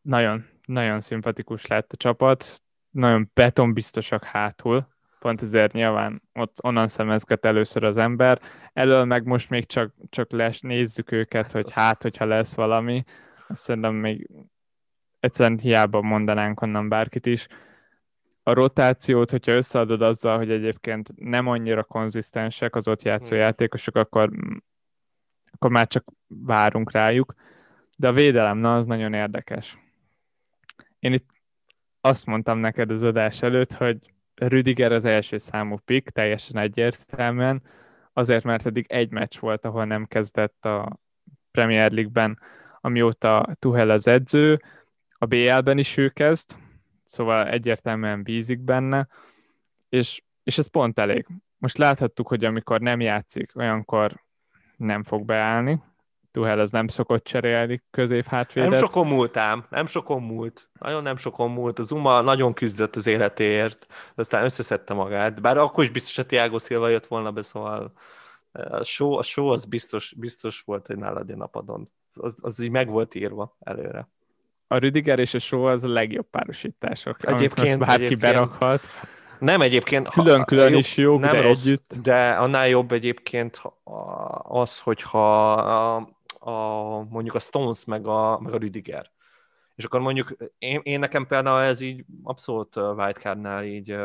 nagyon, nagyon szimpatikus lett a csapat, nagyon betonbiztosak hátul, pont ezért nyilván ott onnan szemezget először az ember, elől meg most még csak, csak les, nézzük őket, hogy hát, hogyha lesz valami, azt szerintem még egyszerűen hiába mondanánk onnan bárkit is, a rotációt, hogyha összeadod azzal, hogy egyébként nem annyira konzisztensek az ott játszó hmm. játékosok, akkor, akkor már csak várunk rájuk. De a védelem, na, az nagyon érdekes. Én itt azt mondtam neked az adás előtt, hogy Rüdiger az első számú pick, teljesen egyértelműen, azért, mert eddig egy meccs volt, ahol nem kezdett a Premier League-ben, amióta Tuhel az edző, a BL-ben is ő kezd, szóval egyértelműen bízik benne, és, és ez pont elég. Most láthattuk, hogy amikor nem játszik, olyankor nem fog beállni, Tuhel ez nem szokott cserélni közép hátvédet.
Nem sokon múlt ám, nem sokon múlt. Nagyon nem sokon múlt. Az Zuma nagyon küzdött az életéért, aztán összeszedte magát. Bár akkor is biztos, hogy Tiago Silva jött volna be, szóval a show, a show az biztos, biztos volt, hogy nálad a napadon. Az, az így meg volt írva előre.
A Rüdiger és a show az a legjobb párosítások,
egyébként,
bárki
egyébként,
berakhat.
Nem egyébként.
Külön-külön is jók,
nem
de
rossz,
együtt.
De annál jobb egyébként az, hogyha a, a, mondjuk a Stones meg a, meg a Rüdiger. És akkor mondjuk én, én nekem például ez így abszolút Wildcardnál így,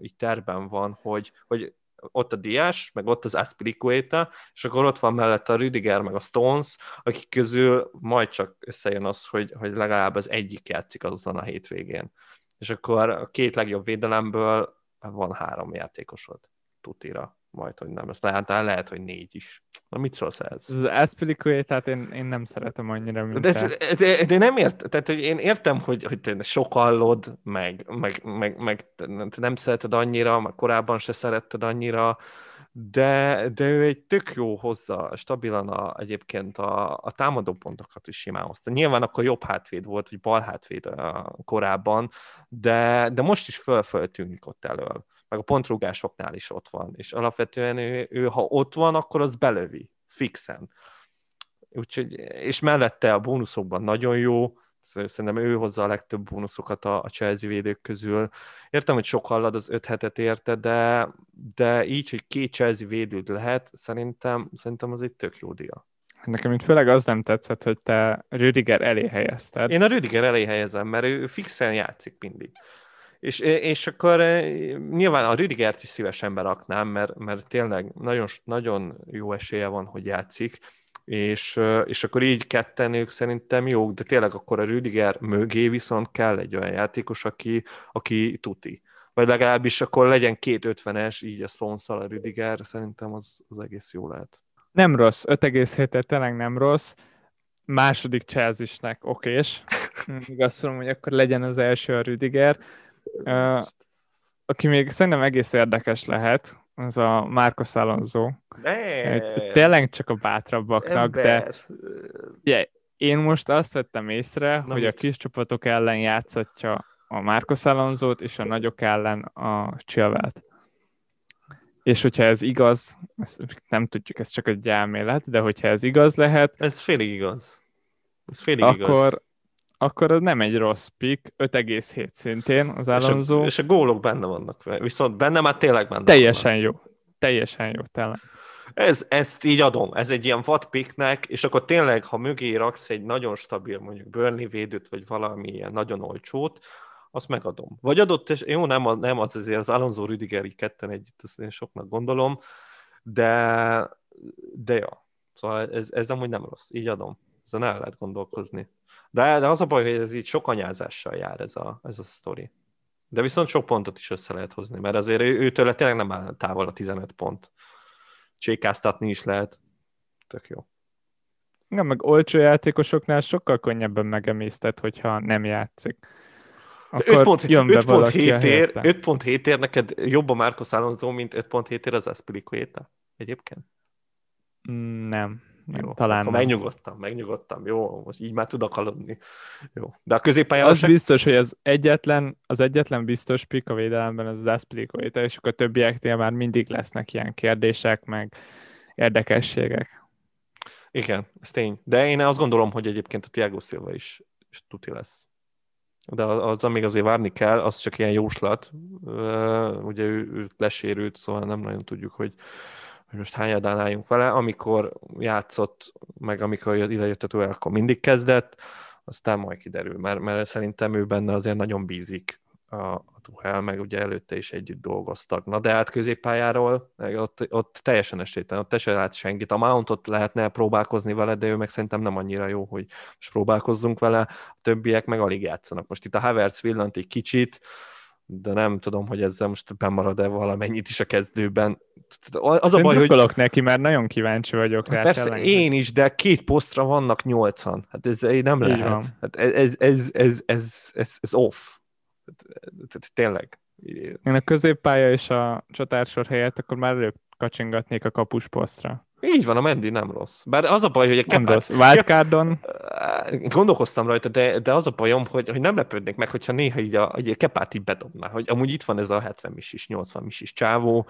így terben van, hogy, hogy ott a Diás, meg ott az Aspilicueta, és akkor ott van mellette a Rüdiger, meg a Stones, akik közül majd csak összejön az, hogy, hogy legalább az egyik játszik azon a hétvégén. És akkor a két legjobb védelemből van három játékosod tutira majd, hogy nem. Ezt lehet, lehet, hogy négy is. Na mit szólsz ez?
Az Aspilicuetát én, én nem szeretem annyira, mint
de,
te.
de, de, nem ért, tehát hogy én értem, hogy, hogy te sokallod, meg, meg, meg, meg te nem szereted annyira, meg korábban se szeretted annyira, de, de ő egy tök jó hozza, stabilan a, egyébként a, a támadó pontokat is simán hozta. Nyilván akkor jobb hátvéd volt, vagy bal hátvéd a, korábban, de, de most is föl tűnik ott elől meg a pontrugásoknál is ott van, és alapvetően ő, ő ha ott van, akkor az belövi, fixen. Úgyhogy, és mellette a bónuszokban nagyon jó, szerintem ő hozza a legtöbb bónuszokat a, a Chelsea védők közül. Értem, hogy sok hallad az öt hetet érte, de, de így, hogy két Chelsea védőd lehet, szerintem, szerintem az egy tök jó dia.
Nekem itt főleg az nem tetszett, hogy te Rüdiger elé helyezted.
Én a Rüdiger elé helyezem, mert ő fixen játszik mindig. És, és akkor nyilván a Rüdigert is szívesen beraknám, mert, mert tényleg nagyon, nagyon jó esélye van, hogy játszik, és, és akkor így ketten ők szerintem jók, de tényleg akkor a Rüdiger mögé viszont kell egy olyan játékos, aki, aki tuti. Vagy legalábbis akkor legyen két ötvenes, így a stones a Rüdiger, szerintem az, az egész jó lehet.
Nem rossz, 5,7 tényleg nem rossz. Második Chelsea-snek okés. [LAUGHS] Még azt mondom, hogy akkor legyen az első a Rüdiger. Aki még szerintem egész érdekes lehet, az a Marcos Alonso. Tényleg csak a bátrabbaknak, Ember. de ugye, én most azt vettem észre, Na hogy mit? a kis csapatok ellen játszatja a Marcos alonso és a nagyok ellen a Chilwell-t. És hogyha ez igaz, ezt nem tudjuk, ez csak egy elmélet, de hogyha ez igaz lehet...
Ez félig igaz. Ez félig
akkor,
igaz
akkor az nem egy rossz pick, 5,7 szintén az Alonso.
És a, és a gólok benne vannak, viszont benne már tényleg benne
Teljesen vannak. jó. Teljesen jó, tényleg.
Ez, ezt így adom, ez egy ilyen vadpiknek, és akkor tényleg, ha mögé raksz egy nagyon stabil, mondjuk Burnley védőt, vagy valami ilyen nagyon olcsót, azt megadom. Vagy adott, és jó, nem, nem az azért az Alonso Rüdiger így ketten együtt, azt én soknak gondolom, de, de jó. Szóval ez, ez amúgy nem rossz, így adom. Ezen el lehet gondolkozni. De, de az a baj, hogy ez így sok anyázással jár ez a, ez a sztori. De viszont sok pontot is össze lehet hozni, mert azért ő, őtől tényleg nem áll távol a 15 pont. Csékáztatni is lehet. Tök jó.
Nem, meg olcsó játékosoknál sokkal könnyebben megemészted, hogyha nem játszik.
Akkor 5 pont, jön 5 pont 7 ér, 5 pont 7 ér neked jobb a Marcos Alonso, mint 5 pont 7 ér az Aspilicueta egyébként?
Nem.
Jó,
talán
akkor megnyugodtam, megnyugodtam. Jó, most így már tudok aludni. Jó. De a középpályán...
Az se... biztos, hogy az egyetlen, az egyetlen biztos pik a védelemben az az Aspilicueta, és akkor a többieknél már mindig lesznek ilyen kérdések, meg érdekességek.
Igen, ez tény. De én azt gondolom, hogy egyébként a Tiago Silva is, is tuti lesz. De az, még azért várni kell, az csak ilyen jóslat. Ugye ő, ő lesérült, szóval nem nagyon tudjuk, hogy hogy most hányadán álljunk vele, amikor játszott, meg amikor ide jött a akkor mindig kezdett, aztán majd kiderül, mert, mert szerintem ő benne azért nagyon bízik a, a Tuhel, meg ugye előtte is együtt dolgoztak. Na de hát középpályáról, ott, ott teljesen esélytelen, ott se lát senkit. A Mountot lehetne próbálkozni vele, de ő meg szerintem nem annyira jó, hogy most próbálkozzunk vele, a többiek meg alig játszanak. Most itt a Havertz villant egy kicsit, de nem tudom, hogy ezzel most bemarad-e valamennyit is a kezdőben.
Az a baj, hogy... neki, mert nagyon kíváncsi vagyok
rá. Persze, telen. én is, de két posztra vannak nyolcan. Hát ez nem lehet. Hát ez, ez, ez, ez, ez, ez, ez off. Tényleg.
Én a középpálya és a csatársor helyett akkor már előbb kacsingatnék a kapus posztra.
Így van, a Mendi nem rossz. Bár az a baj, hogy a
Nem rossz. Wildcardon
Gondolkoztam rajta, de, de az a bajom, hogy, hogy nem lepődnék meg, hogyha néha így a, a Kepát így bedobná, hogy amúgy itt van ez a 70 is, 80 is csávó,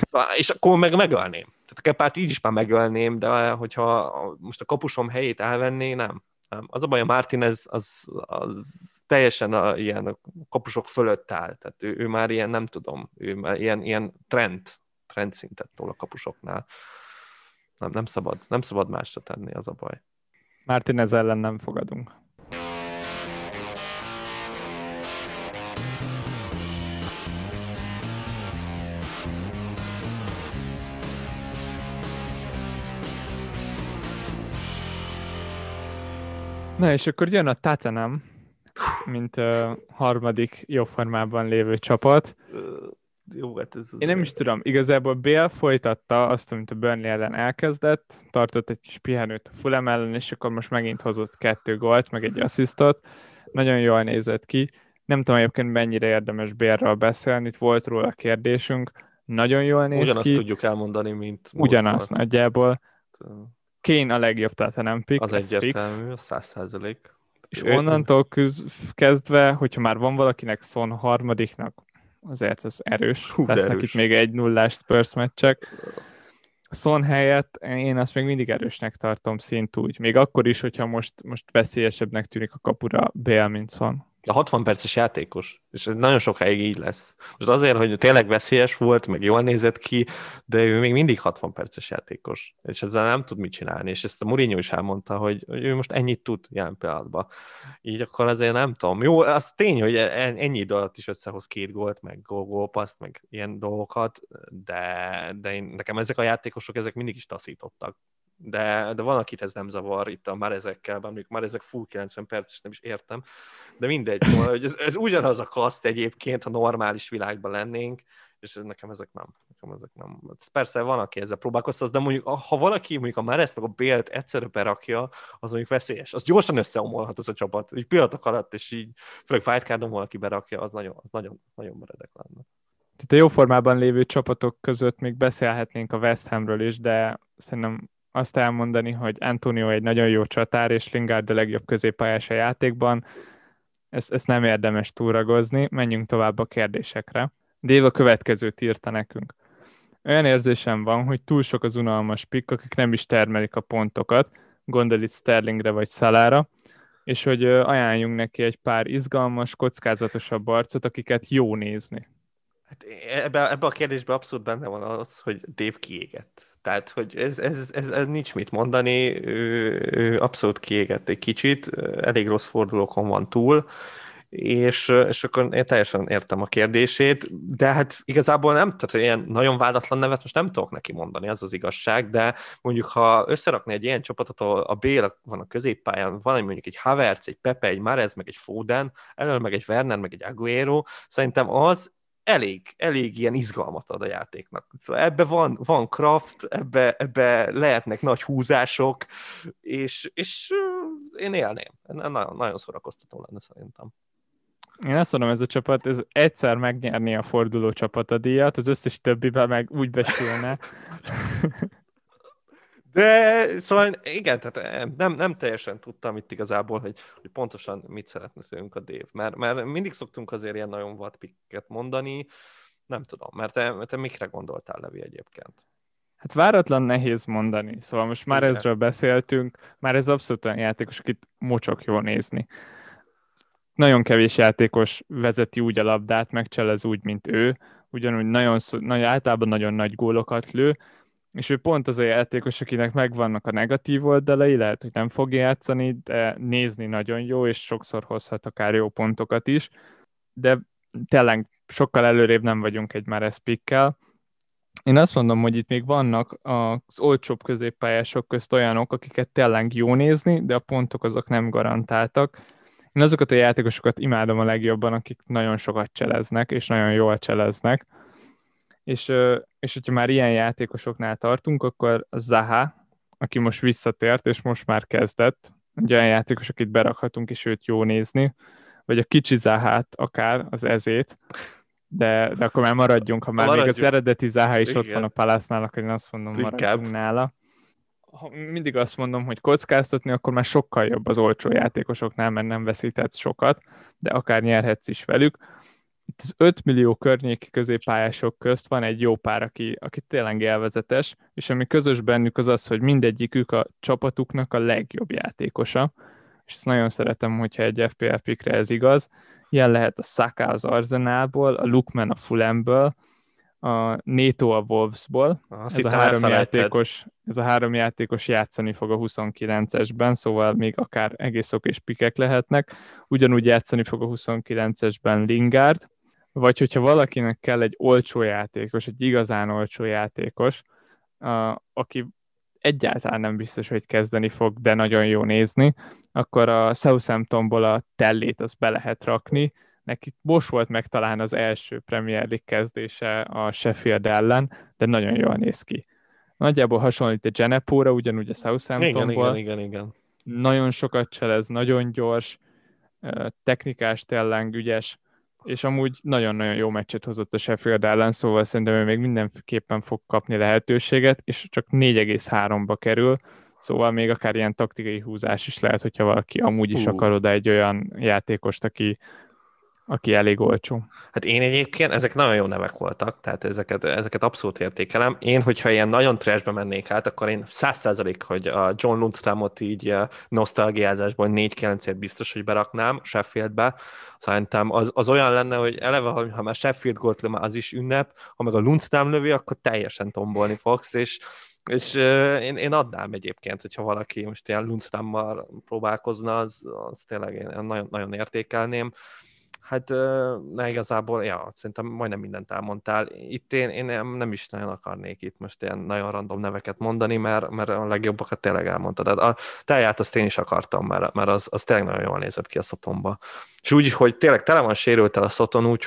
szóval, és akkor meg megölném. Tehát a Kepát így is már megölném, de hogyha most a kapusom helyét elvenné, nem. nem. Az a baj, a Martinez az, az teljesen a, ilyen a kapusok fölött áll, tehát ő, ő már ilyen, nem tudom, ő már ilyen, ilyen trend, trend szintet tol a kapusoknál. Nem, nem szabad, nem szabad másra tenni, az a baj.
Martinez ellen nem fogadunk. Na és akkor jön a Tottenham, mint a harmadik jó formában lévő csapat.
Jó, hát ez...
Én nem is tudom, igazából Bél folytatta azt, amit a Burnley ellen elkezdett, tartott egy kis pihenőt a Fulham ellen, és akkor most megint hozott kettő gólt, meg egy asszisztot. Nagyon jól nézett ki. Nem tudom egyébként mennyire érdemes Bélről beszélni, itt volt róla kérdésünk. Nagyon jól néz
Ugyanazt
ki.
tudjuk elmondani, mint...
Ugyanazt nagyjából. Kane a legjobb Tottenham pick,
Az egyértelmű, száz százalék.
És onnantól küz, kezdve, hogyha már van valakinek Son harmadiknak, azért ez erős.
Hú,
Lesznek
erős.
itt még egy nullás Spurs meccsek. Son helyett én azt még mindig erősnek tartom szintúgy. Még akkor is, hogyha most, most veszélyesebbnek tűnik a kapura Bale, mint Son.
A 60 perces játékos, és nagyon sokáig így lesz. Most azért, hogy tényleg veszélyes volt, meg jól nézett ki, de ő még mindig 60 perces játékos, és ezzel nem tud mit csinálni, és ezt a Mourinho is elmondta, hogy, hogy ő most ennyit tud jelen pillanatban. Így akkor azért nem tudom. Jó, az tény, hogy en- ennyi idő alatt is összehoz két gólt, meg gól, gólpaszt, meg ilyen dolgokat, de, de én, nekem ezek a játékosok, ezek mindig is taszítottak. De, de van, akit ez nem zavar, itt a már ezekkel, bár mondjuk már ezek full 90 perces, nem is értem, de mindegy, szóval, hogy ez, ez ugyanaz a kaszt egyébként, ha normális világban lennénk, és nekem ezek nem. Nekem ezek nem. Persze van, aki ezzel próbálkoztat, de mondjuk, ha valaki mondjuk a Mereszt meg a Bélt egyszerre berakja, az mondjuk veszélyes. Az gyorsan összeomolhat az a csapat, így pillanatok alatt, és így, főleg Fightcardon valaki berakja, az nagyon, az nagyon, nagyon meredek lenne.
Tehát a jó formában lévő csapatok között még beszélhetnénk a West Hamről is, de szerintem azt elmondani, hogy Antonio egy nagyon jó csatár, és Lingard a legjobb középpályás a játékban, ezt, ezt nem érdemes túragozni, menjünk tovább a kérdésekre. Dave a következőt írta nekünk. Olyan érzésem van, hogy túl sok az unalmas pick, akik nem is termelik a pontokat, gondol itt Sterlingre vagy Szalára, és hogy ajánljunk neki egy pár izgalmas, kockázatosabb arcot, akiket jó nézni.
Hát ebbe, ebbe a kérdésben abszolút benne van az, hogy Dave kiégett. Tehát, hogy ez, ez, ez, ez nincs mit mondani, ő, ő abszolút kiégett egy kicsit, elég rossz fordulókon van túl, és, és akkor én teljesen értem a kérdését, de hát igazából nem, tehát hogy ilyen nagyon vádatlan nevet most nem tudok neki mondani, az az igazság, de mondjuk ha összerakni egy ilyen csapatot, ahol a Bél van a középpályán, van egy mondjuk egy Havertz, egy Pepe, egy Marez, meg egy Foden, elől meg egy Werner, meg egy Aguero, szerintem az elég, elég ilyen izgalmat ad a játéknak. Szóval ebbe van, van craft, ebbe, ebbe lehetnek nagy húzások, és, és én élném. Nagyon, nagyon szórakoztató lenne szerintem.
Én azt mondom, ez a csapat, ez egyszer megnyerni a forduló csapatadíjat, az összes többiben meg úgy besülne. [LAUGHS]
De szóval igen, tehát nem, nem teljesen tudtam itt igazából, hogy, hogy pontosan mit szeretne tőlünk a Dave, mert, mert mindig szoktunk azért ilyen nagyon vad pikket mondani, nem tudom, mert te, te mikre gondoltál, Levi, egyébként?
Hát váratlan nehéz mondani. Szóval most már
Igen.
ezről beszéltünk, már ez abszolút olyan játékos, akit mocsok jól nézni. Nagyon kevés játékos vezeti úgy a labdát, megcselez úgy, mint ő, ugyanúgy nagyon, nagy, általában nagyon nagy gólokat lő, és ő pont az a játékos, akinek megvannak a negatív oldalai, lehet, hogy nem fog játszani, de nézni nagyon jó, és sokszor hozhat akár jó pontokat is, de tényleg sokkal előrébb nem vagyunk egy már pikkel. Én azt mondom, hogy itt még vannak az olcsóbb középpályások közt olyanok, akiket tényleg jó nézni, de a pontok azok nem garantáltak. Én azokat a játékosokat imádom a legjobban, akik nagyon sokat cseleznek, és nagyon jól cseleznek. És, és hogyha már ilyen játékosoknál tartunk, akkor Zaha, aki most visszatért, és most már kezdett, egy olyan játékos, akit berakhatunk, és őt jó nézni, vagy a kicsi Zahát akár, az ezét, de, de akkor már maradjunk, ha már maradjunk. még az eredeti Zaha is Igen. ott van a Palásznál, akkor én azt mondom, Inkább. maradjunk nála. Ha mindig azt mondom, hogy kockáztatni, akkor már sokkal jobb az olcsó játékosoknál, mert nem veszíthetsz sokat, de akár nyerhetsz is velük. Itt az 5 millió környéki középpályások közt van egy jó pár, aki, aki tényleg élvezetes, és ami közös bennük az az, hogy mindegyikük a csapatuknak a legjobb játékosa, és ezt nagyon szeretem, hogyha egy FPL pikre ez igaz, Ilyen lehet a Saka az Arzenálból, a Lukman a Fulemből, a Neto a Wolvesból. ez a, három játékos, ez a három játékos játszani fog a 29-esben, szóval még akár egész okés pikek lehetnek. Ugyanúgy játszani fog a 29-esben Lingard, vagy hogyha valakinek kell egy olcsó játékos, egy igazán olcsó játékos, a, aki egyáltalán nem biztos, hogy kezdeni fog, de nagyon jó nézni, akkor a Southamptonból a tellét azt be lehet rakni. Neki most volt meg talán az első Premier League kezdése a Sheffield ellen, de nagyon jól néz ki. Nagyjából hasonlít a Genepóra, ugyanúgy a Southamptonból.
Igen, igen, igen, igen.
Nagyon sokat cselez, nagyon gyors, technikás, tényleg ügyes, és amúgy nagyon-nagyon jó meccset hozott a Sheffield ellen, szóval szerintem ő még mindenképpen fog kapni lehetőséget, és csak 4,3-ba kerül, Szóval még akár ilyen taktikai húzás is lehet, hogyha valaki amúgy is akar oda egy olyan játékost, aki, aki elég olcsó.
Hát én egyébként, ezek nagyon jó nevek voltak, tehát ezeket, ezeket abszolút értékelem. Én, hogyha ilyen nagyon trashbe mennék át, akkor én száz százalék, hogy a John Lundströmot így nosztalgiázásból 4-9-ért biztos, hogy beraknám Sheffieldbe. Szerintem az, az olyan lenne, hogy eleve, ha már Sheffield gólt az is ünnep, ha meg a Lundström lövi, akkor teljesen tombolni fogsz, és és uh, én, én adnám egyébként, hogyha valaki most ilyen Lundströmmel próbálkozna, az, az tényleg én nagyon, nagyon értékelném. Hát uh, igazából, ja, szerintem majdnem mindent elmondtál. Itt én, én nem is nagyon akarnék itt most ilyen nagyon random neveket mondani, mert, mert a legjobbakat tényleg elmondtad. A, a telját azt én is akartam, mert, mert az, az tényleg nagyon jól nézett ki a szotomba. És úgy, hogy tényleg tele van sérült el a szoton, úgy,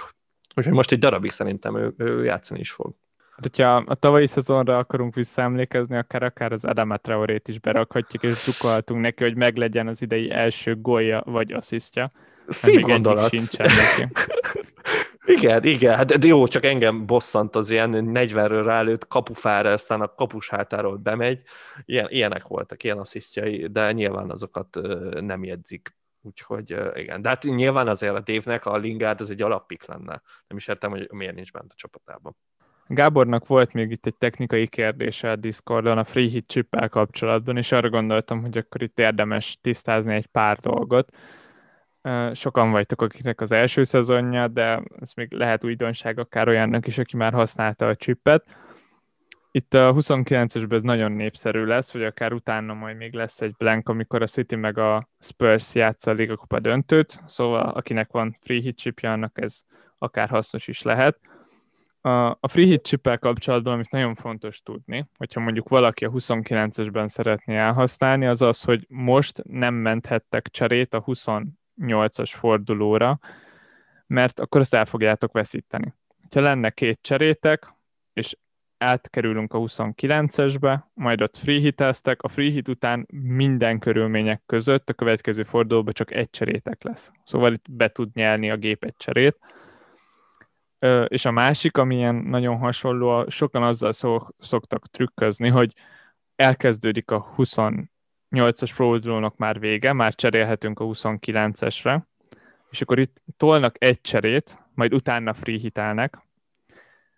úgyhogy most egy darabig szerintem ő, ő játszani is fog.
Hát, hogyha a tavalyi szezonra akarunk visszaemlékezni, akár, akár az Adama Traorét is berakhatjuk, és csukolhatunk neki, hogy meglegyen az idei első gólja vagy asszisztja.
Szép gondolat. [LAUGHS] Igen, igen, hát jó, csak engem bosszant az ilyen 40-ről rálőtt kapufára, aztán a kapus hátáról bemegy. Ilyen, ilyenek voltak, ilyen asszisztjai, de nyilván azokat nem jegyzik Úgyhogy igen, de hát nyilván azért a Dévnek a Lingard az egy alappik lenne. Nem is értem, hogy miért nincs bent a csapatában.
Gábornak volt még itt egy technikai kérdése a Discordon a free hit kapcsolatban, és arra gondoltam, hogy akkor itt érdemes tisztázni egy pár dolgot. Sokan vagytok, akiknek az első szezonja, de ez még lehet újdonság akár olyannak is, aki már használta a chipet. Itt a 29-esben ez nagyon népszerű lesz, vagy akár utána majd még lesz egy blank, amikor a City meg a Spurs játsza a Liga Kupa döntőt, szóval akinek van free hit chipja, annak ez akár hasznos is lehet a, free hit chip kapcsolatban, amit nagyon fontos tudni, hogyha mondjuk valaki a 29-esben szeretné elhasználni, az az, hogy most nem menthettek cserét a 28-as fordulóra, mert akkor azt el fogjátok veszíteni. Ha lenne két cserétek, és átkerülünk a 29-esbe, majd ott free hiteztek, a free hit után minden körülmények között a következő fordulóban csak egy cserétek lesz. Szóval itt be tud nyelni a gép egy cserét, és a másik, ami ilyen nagyon hasonló, sokan azzal szok, szoktak trükközni, hogy elkezdődik a 28-as fordulónak már vége, már cserélhetünk a 29-esre, és akkor itt tolnak egy cserét, majd utána free hitelnek.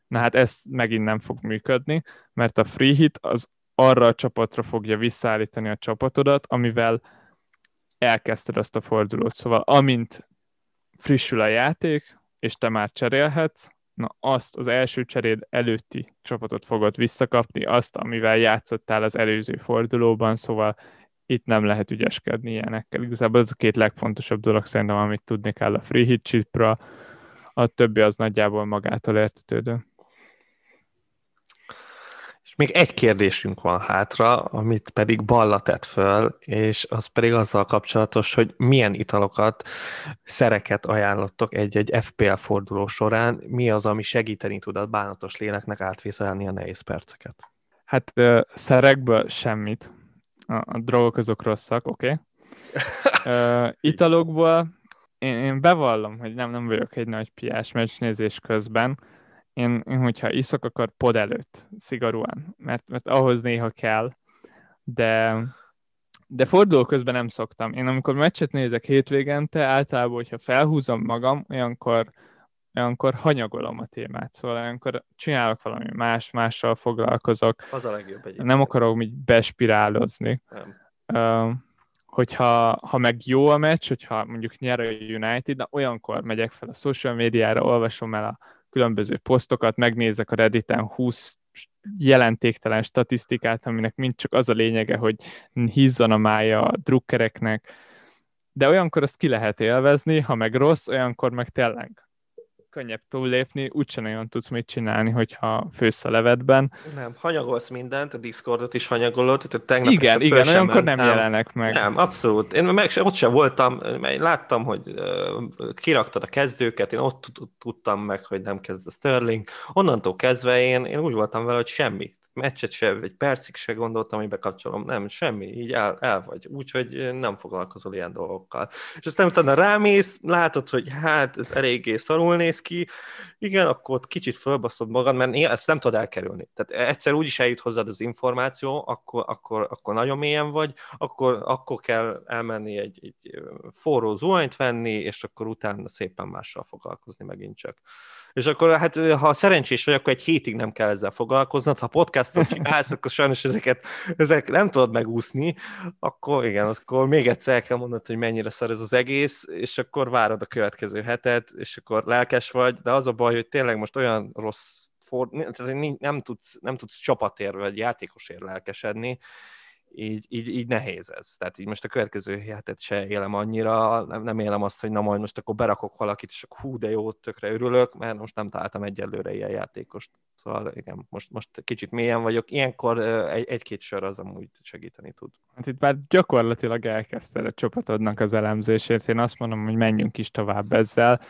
Na hát ez megint nem fog működni, mert a free hit az arra a csapatra fogja visszaállítani a csapatodat, amivel elkezdted azt a fordulót. Szóval amint frissül a játék, és te már cserélhetsz, na azt az első cseréd előtti csapatot fogod visszakapni, azt, amivel játszottál az előző fordulóban, szóval itt nem lehet ügyeskedni ilyenekkel. Igazából ez a két legfontosabb dolog szerintem, amit tudni kell a free hit chipra, a többi az nagyjából magától értetődő.
És még egy kérdésünk van hátra, amit pedig Balla tett föl, és az pedig azzal kapcsolatos, hogy milyen italokat, szereket ajánlottok egy-egy FPL forduló során, mi az, ami segíteni tud a bánatos léleknek átvészelni a nehéz perceket?
Hát szerekből semmit. A, a drogok azok rosszak, oké. [LAUGHS] Okay. italokból én, én bevallom, hogy nem, nem vagyok egy nagy piás meccsnézés közben. Én, én, hogyha iszok, akkor pod előtt, szigorúan, mert, mert ahhoz néha kell, de, de forduló közben nem szoktam. Én amikor meccset nézek hétvégente, általában, hogyha felhúzom magam, olyankor, olyankor hanyagolom a témát, szóval olyankor csinálok valami más, mással foglalkozok.
Az a legjobb egyébként.
Nem akarom így bespirálozni.
Nem.
Uh, hogyha ha meg jó a meccs, hogyha mondjuk nyer a United, de olyankor megyek fel a social médiára, olvasom el a különböző posztokat, megnézek a Redditen 20 jelentéktelen statisztikát, aminek mind csak az a lényege, hogy hízzon a mája a drukkereknek, de olyankor azt ki lehet élvezni, ha meg rossz, olyankor meg tényleg könnyebb túllépni, úgyse nagyon tudsz mit csinálni, hogyha fősz a levetben.
Nem, hanyagolsz mindent, a Discordot is hanyagolod, tehát tegnap
Igen, igen,
föl
olyankor nem jelenek meg.
Nem, abszolút. Én meg ott sem voltam, mert láttam, hogy kiraktad a kezdőket, én ott tud- tudtam meg, hogy nem kezd a Sterling. Onnantól kezdve én, én úgy voltam vele, hogy semmi. Meccset se, egy percig se gondoltam, hogy bekapcsolom. Nem, semmi, így el, el vagy. Úgyhogy nem foglalkozol ilyen dolgokkal. És aztán utána rámész, látod, hogy hát ez eléggé szarul néz ki, igen, akkor ott kicsit fölbaszod magad, mert ezt nem tudod elkerülni. Tehát egyszer úgy is eljut hozzád az információ, akkor, akkor, akkor nagyon mélyen vagy, akkor, akkor kell elmenni egy, egy forró zuhanyt venni, és akkor utána szépen mással foglalkozni megint csak. És akkor hát, ha szerencsés vagy, akkor egy hétig nem kell ezzel foglalkoznod, ha podcastot csinálsz, akkor sajnos ezeket, ezek nem tudod megúszni, akkor igen, akkor még egyszer el kell mondanod, hogy mennyire szar ez az egész, és akkor várod a következő hetet, és akkor lelkes vagy, de az a baj, hogy tényleg most olyan rossz for, nem tudsz, nem tudsz csapatért vagy játékosért lelkesedni, így, így, így nehéz ez. Tehát így most a következő hetet se élem annyira, nem, nem élem azt, hogy na majd most akkor berakok valakit, és akkor hú, de jó, tökre örülök, mert most nem találtam egyelőre ilyen játékost. Szóval igen, most, most kicsit mélyen vagyok. Ilyenkor egy, egy-két sor az amúgy segíteni tud.
Hát itt már gyakorlatilag elkezdted a csapatodnak az elemzését. Én azt mondom, hogy menjünk is tovább ezzel.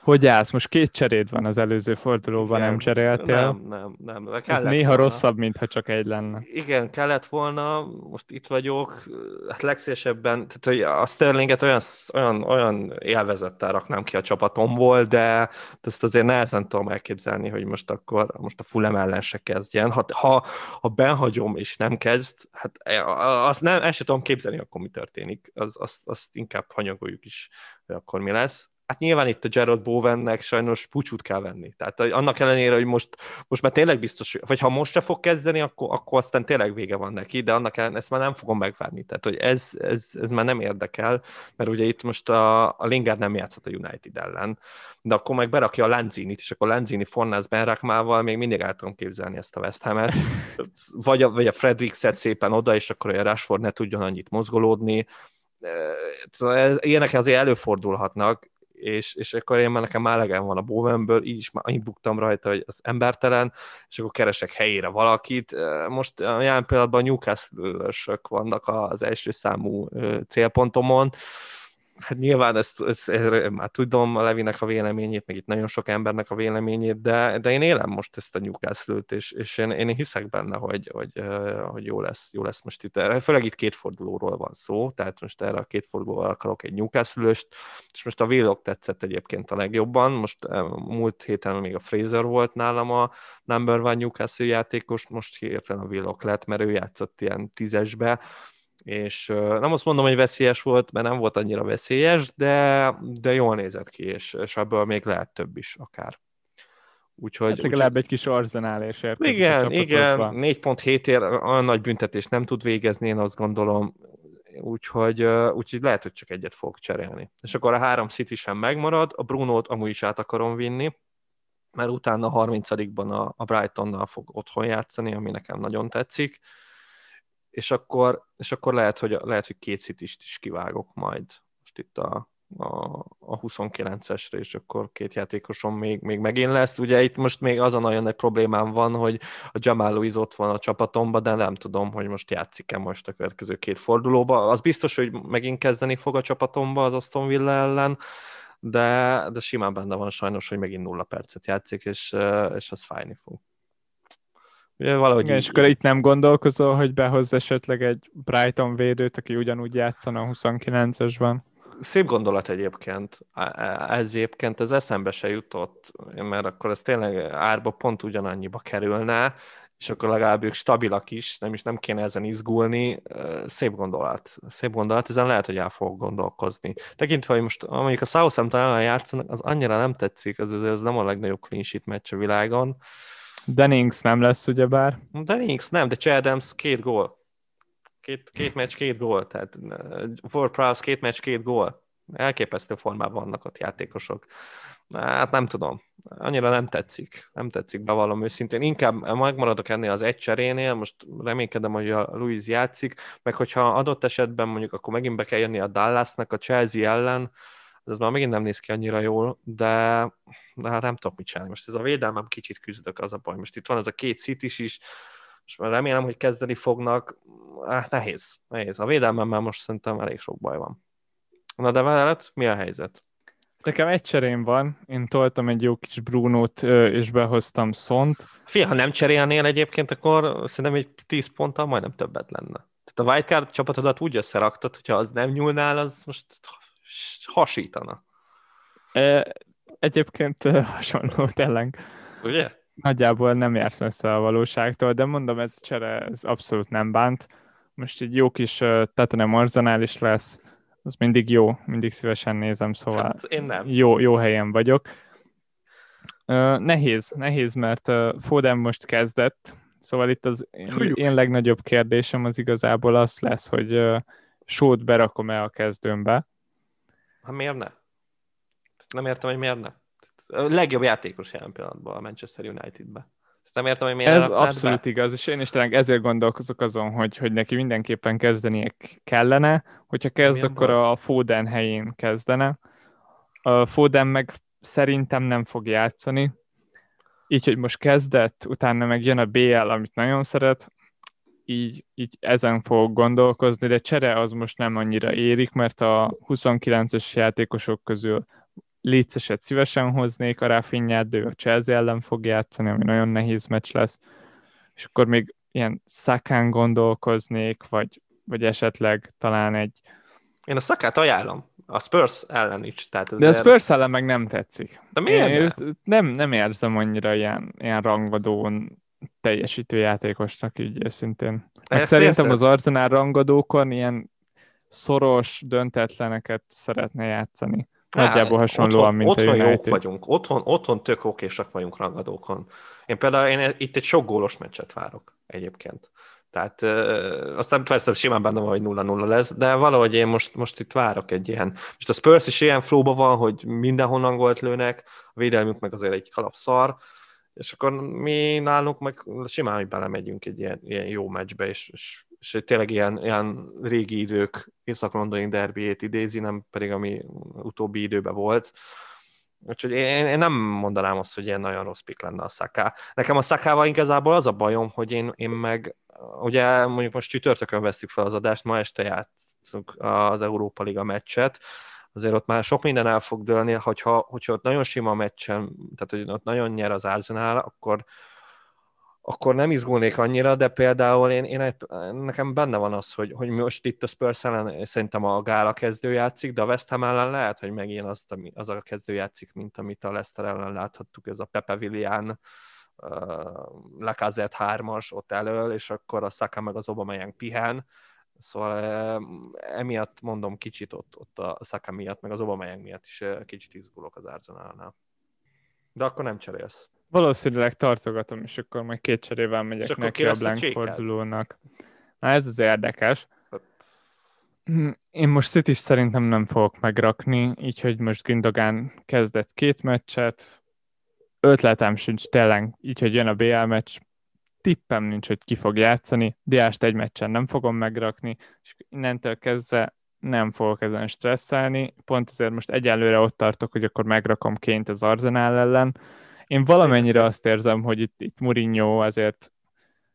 Hogy állsz? Most két cseréd van az előző fordulóban,
Igen.
nem cseréltél?
Nem, nem, nem. De
Ez néha
volna.
rosszabb, mintha csak egy lenne.
Igen, kellett volna, most itt vagyok, hát legszívesebben, tehát hogy a Sterlinget olyan, olyan, olyan élvezettel raknám ki a csapatomból, de ezt azért nehezen tudom elképzelni, hogy most akkor most a Fulham ellen se kezdjen. Ha, ha, ha benhagyom és nem kezd, hát azt nem, el sem tudom képzelni, akkor mi történik. Az, azt, azt inkább hanyagoljuk is, hogy akkor mi lesz hát nyilván itt a Gerald Bowennek sajnos pucsút kell venni. Tehát annak ellenére, hogy most, most már tényleg biztos, vagy ha most se fog kezdeni, akkor, akkor aztán tényleg vége van neki, de annak ellenére ezt már nem fogom megvárni. Tehát, hogy ez, ez, ez már nem érdekel, mert ugye itt most a, a Lingard nem játszott a United ellen, de akkor meg berakja a Lanzini-t, és akkor Lanzini Fornász Benrakmával még mindig el tudom képzelni ezt a West Ham-et. [LAUGHS] Vagy a, vagy a Frederikset szépen oda, és akkor a Rashford ne tudjon annyit mozgolódni. Szóval ilyenek azért előfordulhatnak, és, és akkor én már nekem málegem van a Bowenből, így is már annyit buktam rajta, hogy az embertelen, és akkor keresek helyére valakit. Most jelen pillanatban newcastle vannak az első számú célpontomon, hát nyilván ezt, ezt, ezt már tudom a Levinek a véleményét, meg itt nagyon sok embernek a véleményét, de, de én élem most ezt a Newcastle-t, és, és én, én hiszek benne, hogy, hogy, hogy jó, lesz, jó lesz most itt. Főleg itt két fordulóról van szó, tehát most erre a két fordulóval akarok egy newcastle és most a Vélok tetszett egyébként a legjobban, most múlt héten még a Fraser volt nálam a number one Newcastle játékos, most hirtelen a Vélok lett, mert ő játszott ilyen tízesbe, és nem azt mondom, hogy veszélyes volt, mert nem volt annyira veszélyes, de, de jól nézett ki, és, és ebből még lehet több is akár.
Úgyhogy, hát legalább úgy, egy kis arzenálés érkezik
Igen, igen, 4.7 ér olyan nagy büntetés nem tud végezni, én azt gondolom, úgyhogy, úgyhogy lehet, hogy csak egyet fog cserélni. És akkor a három City sem megmarad, a Brunót amúgy is át akarom vinni, mert utána a 30-ban a, a Brightonnal fog otthon játszani, ami nekem nagyon tetszik, és akkor, és akkor lehet, hogy, lehet, hogy két szitist is kivágok majd most itt a, a, a 29-esre, és akkor két játékosom még, még megint lesz. Ugye itt most még azon nagyon nagy problémám van, hogy a Jamal Louise ott van a csapatomban, de nem tudom, hogy most játszik-e most a következő két fordulóba. Az biztos, hogy megint kezdeni fog a csapatomba az Aston Villa ellen, de, de simán benne van sajnos, hogy megint nulla percet játszik, és, és az fájni fog.
Valahogy Igen, így, és akkor itt nem gondolkozol, hogy behoz esetleg egy Brighton védőt, aki ugyanúgy játszana a 29-esben?
szép gondolat egyébként. Ez egyébként ez eszembe se jutott, mert akkor ez tényleg árba pont ugyanannyiba kerülne, és akkor legalább ők stabilak is, nem is nem kéne ezen izgulni. Szép gondolat. Szép gondolat, ezen lehet, hogy el fogok gondolkozni. Tekintve, hogy most mondjuk a Southampton ellen játszanak, az annyira nem tetszik, az, az nem a legnagyobb clean sheet meccs a világon.
Dennings nem lesz, ugyebár.
Dennings nem, de Chad két gól. Két, két meccs, két gól. Tehát Ford Prowse két meccs, két gól. Elképesztő formában vannak ott játékosok. Hát nem tudom, annyira nem tetszik, nem tetszik, bevallom őszintén. Inkább megmaradok ennél az egy cserénél, most reménykedem, hogy a Louis játszik, meg hogyha adott esetben mondjuk akkor megint be kell jönni a Dallasnak a Chelsea ellen, ez már megint nem néz ki annyira jól, de, de hát nem tudok mit csinálni. Most ez a védelmem kicsit küzdök, az a baj. Most itt van ez a két city is, és már remélem, hogy kezdeni fognak. Ah, nehéz, nehéz. A védelmemmel most szerintem elég sok baj van. Na de veled mi a helyzet?
Nekem egy cserém van, én toltam egy jó kis Brunót, és behoztam Szont.
Fia, ha nem cserélnél egyébként, akkor szerintem egy 10 ponttal majdnem többet lenne. Tehát a wildcard csapatodat úgy összeraktad, hogyha az nem nyúlnál, az most hasítana.
Egyébként hasonló tényleg.
Ugye?
Nagyjából nem jársz messze a valóságtól, de mondom, ez csere ez abszolút nem bánt. Most egy jó kis Tottenham Arzenál is lesz, az mindig jó, mindig szívesen nézem, szóval hát
én nem.
Jó, jó helyen vagyok. Uh, nehéz, nehéz, mert uh, Foden most kezdett, szóval itt az én, én legnagyobb kérdésem az igazából az lesz, hogy uh, sót berakom-e a kezdőmbe.
Hát miért ne? Nem értem, hogy miért ne. A legjobb játékos jelen pillanatban a Manchester United-be. Nem értem, hogy miért
Ez abszolút be? igaz, és én is tényleg ezért gondolkozok azon, hogy, hogy neki mindenképpen kezdenie kellene, hogyha kezd, Milyen akkor baj? a Foden helyén kezdene. A Foden meg szerintem nem fog játszani, így, hogy most kezdett, utána meg jön a BL, amit nagyon szeret, így, így ezen fog gondolkozni, de csere az most nem annyira érik, mert a 29-es játékosok közül Léceset szívesen hoznék, a Rafinhát, de ő a Chelsea ellen fog játszani, ami nagyon nehéz meccs lesz, és akkor még ilyen szakán gondolkoznék, vagy, vagy esetleg talán egy...
Én a szakát ajánlom, a Spurs ellen is. Tehát
De a Spurs ellen meg nem tetszik.
De miért?
Én nem, nem érzem annyira ilyen, ilyen rangadón teljesítő játékosnak, így őszintén. Meg szerintem érzed? az Arsenal rangadókon ilyen szoros, döntetleneket szeretne játszani. Nagyjából hasonlóan, otthon, mint
otthon
a United.
jók vagyunk, otthon, otthon tök okésak vagyunk rangadókon. Én például én itt egy sok gólos meccset várok egyébként. Tehát ö, aztán persze simán benne van, hogy 0-0 lesz, de valahogy én most, most itt várok egy ilyen. Most a Spurs is ilyen flóba van, hogy mindenhonnan gólt lőnek, a védelmük meg azért egy kalap szar, és akkor mi nálunk meg simán, hogy belemegyünk egy ilyen, ilyen jó meccsbe, és, és és tényleg ilyen, ilyen régi idők észak-londoni derbiét idézi, nem pedig ami utóbbi időben volt. Úgyhogy én, én nem mondanám azt, hogy ilyen nagyon rossz pik lenne a szaká. Nekem a szakával igazából az a bajom, hogy én, én meg, ugye mondjuk most csütörtökön veszük fel az adást, ma este játszunk az Európa Liga meccset, azért ott már sok minden el fog dőlni, hogyha, hogyha ott nagyon sima meccsen, tehát hogy ott nagyon nyer az Arsenal, akkor, akkor nem izgulnék annyira, de például én, én nekem benne van az, hogy, hogy most itt a Spurs ellen szerintem a Gála kezdő játszik, de a West Ham ellen lehet, hogy megint az, az a kezdő játszik, mint amit a Leicester ellen láthattuk, ez a Pepe Villian, uh, Lacazette 3-as ott elől, és akkor a Saka meg az Aubameyang pihen, Szóval emiatt mondom kicsit ott, ott a Saka miatt, meg az Aubameyang miatt is uh, kicsit izgulok az Arsenalnál. De akkor nem cserélsz.
Valószínűleg tartogatom, és akkor majd két cserével megyek neki a blank fordulónak. Na ez az érdekes. Hm, én most city szerintem nem fogok megrakni, így hogy most Gündogan kezdett két meccset, ötletem sincs tényleg, így hogy jön a BL meccs, tippem nincs, hogy ki fog játszani, Diást egy meccsen nem fogom megrakni, és innentől kezdve nem fogok ezen stresszelni, pont ezért most egyelőre ott tartok, hogy akkor megrakom ként az Arzenál ellen, én valamennyire azt érzem, hogy itt, itt Mourinho azért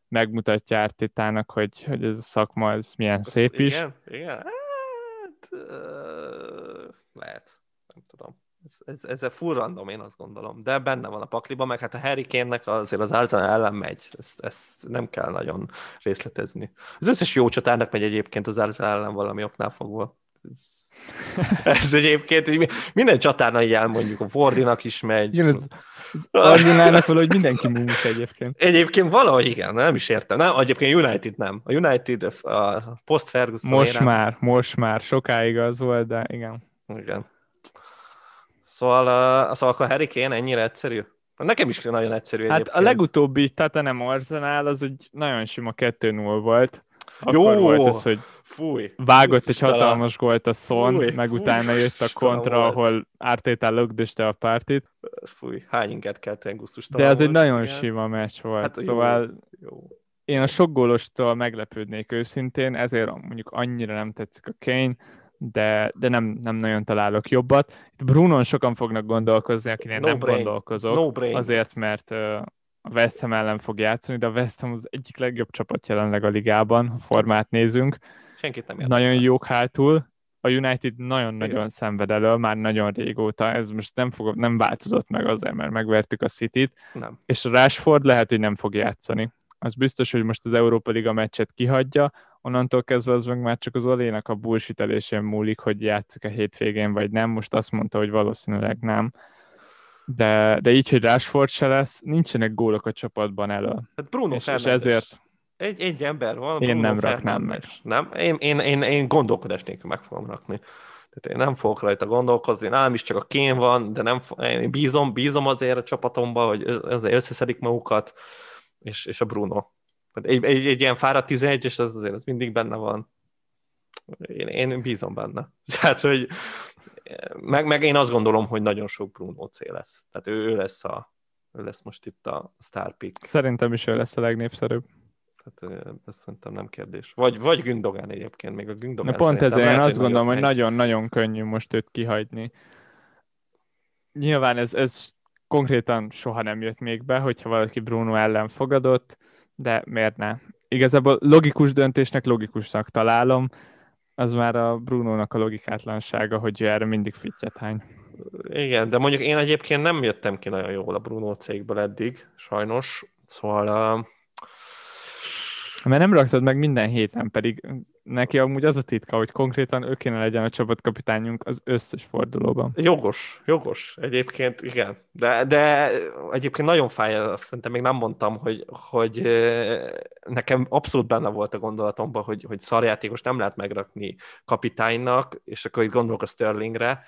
megmutatja Ártitának, hogy, hogy ez a szakma ez milyen Azt szép
igen,
is.
Igen, igen. Hát, uh, lehet, nem tudom. Ez, ez, ez full random, én azt gondolom. De benne van a pakliban, meg hát a Harry Kane-nek azért az Arsenal ellen megy. Ezt, ezt nem kell nagyon részletezni. Az összes jó csatárnak megy egyébként az Arsenal ellen valami oknál fogva. [LAUGHS] Ez egyébként minden csatárnál így elmondjuk, a Fordinak is megy.
Igen, ez, az Arsenalnak valahogy mindenki mumus egyébként.
Egyébként valahogy igen, nem is értem. Nem, egyébként United nem. A United a post Ferguson
Most érem. már, most már. Sokáig az volt, de igen.
Igen. Szóval, szóval akkor Harry Kane ennyire egyszerű? Nekem is nagyon egyszerű
Hát egyébként. a legutóbbi nem Arsenal az egy nagyon sima 2-0 volt.
Akkor Jó!
volt ez, hogy
Fúj.
vágott egy hatalmas gólt a Son, Fúj. meg Fúj. utána jött a kontra, volt. ahol Arteta lögdöste a pártit.
Fúj, hány inget kellett
De ez egy nagyon igen. sima meccs volt, hát, szóval jó. Jó. én a sok gólostól meglepődnék őszintén, ezért mondjuk annyira nem tetszik a Kane, de, de nem, nem nagyon találok jobbat. Itt Brunon sokan fognak gondolkozni, akinek no nem brain. gondolkozok, no brain. azért, mert a West Ham ellen fog játszani, de a West Ham az egyik legjobb csapat jelenleg a ligában, ha formát nézünk.
Senkit nem
Nagyon jók hátul, a United nagyon-nagyon szenved elő, már nagyon régóta, ez most nem, fog, nem változott meg azért, mert megvertük a City-t,
nem.
és a Rashford lehet, hogy nem fog játszani. Az biztos, hogy most az Európa Liga meccset kihagyja, onnantól kezdve az meg már csak az Olénak a bullshitelésén múlik, hogy játszik a hétvégén vagy nem. Most azt mondta, hogy valószínűleg nem. De, de így, hogy Rashford se lesz, nincsenek gólok a csapatban elő.
Hát Bruno
és, és ezért
egy, egy ember van.
Én Bruno nem raknám meg.
Nem? Én, én, én, én gondolkodás nélkül meg fogom rakni. Tehát én nem fogok rajta gondolkozni, nálam is csak a kén van, de nem, én bízom, bízom azért a csapatomba, hogy azért összeszedik magukat, és, és a Bruno. Egy, egy, egy ilyen fáradt 11 és az azért az mindig benne van. Én, én bízom benne. [LAUGHS] Tehát, hogy meg, meg én azt gondolom, hogy nagyon sok Bruno C lesz. Tehát ő, ő lesz a ő lesz most itt a star pick.
Szerintem is ő lesz a legnépszerűbb.
Tehát ez szerintem nem kérdés. Vagy, vagy Gündogan egyébként, még a Gündogan
Na pont ezért én azt gondolom, hogy nagyon-nagyon könnyű most őt kihagyni. Nyilván ez, ez konkrétan soha nem jött még be, hogyha valaki Bruno ellen fogadott, de miért ne? Igazából logikus döntésnek logikusnak találom, az már a Brunónak a logikátlansága, hogy erre mindig fittyet hány.
Igen, de mondjuk én egyébként nem jöttem ki nagyon jól a Bruno cégből eddig, sajnos, szóval... Uh...
Mert nem raktad meg minden héten, pedig neki amúgy az a titka, hogy konkrétan ő kéne legyen a csapatkapitányunk az összes fordulóban.
Jogos, jogos, egyébként igen. De, de egyébként nagyon fáj, azt szerintem még nem mondtam, hogy, hogy nekem abszolút benne volt a gondolatomban, hogy, hogy szarjátékos nem lehet megrakni kapitánynak, és akkor itt gondolok a Sterlingre,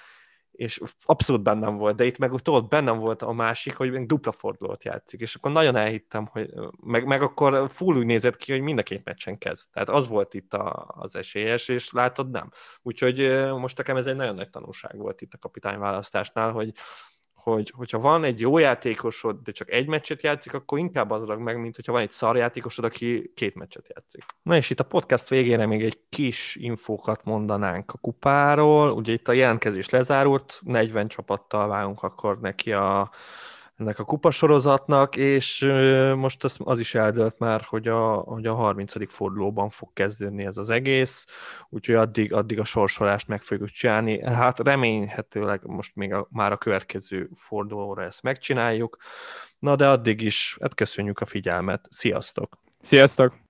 és abszolút bennem volt, de itt meg tudod, bennem volt a másik, hogy még dupla fordulót játszik, és akkor nagyon elhittem, hogy meg, meg akkor full úgy nézett ki, hogy mind a két meccsen kezd. Tehát az volt itt a, az esélyes, és látod, nem. Úgyhogy most nekem ez egy nagyon nagy tanulság volt itt a kapitányválasztásnál, hogy hogy hogyha van egy jó játékosod, de csak egy meccset játszik, akkor inkább az meg, mint hogyha van egy szar játékosod, aki két meccset játszik. Na és itt a podcast végére még egy kis infókat mondanánk a kupáról. Ugye itt a jelentkezés lezárult, 40 csapattal válunk akkor neki a ennek a kupasorozatnak, és most az, az is eldőlt már, hogy a, hogy a 30. fordulóban fog kezdődni ez az egész, úgyhogy addig, addig a sorsolást meg fogjuk csinálni. Hát reményhetőleg most még a, már a következő fordulóra ezt megcsináljuk. Na de addig is, hát köszönjük a figyelmet. Sziasztok!
Sziasztok!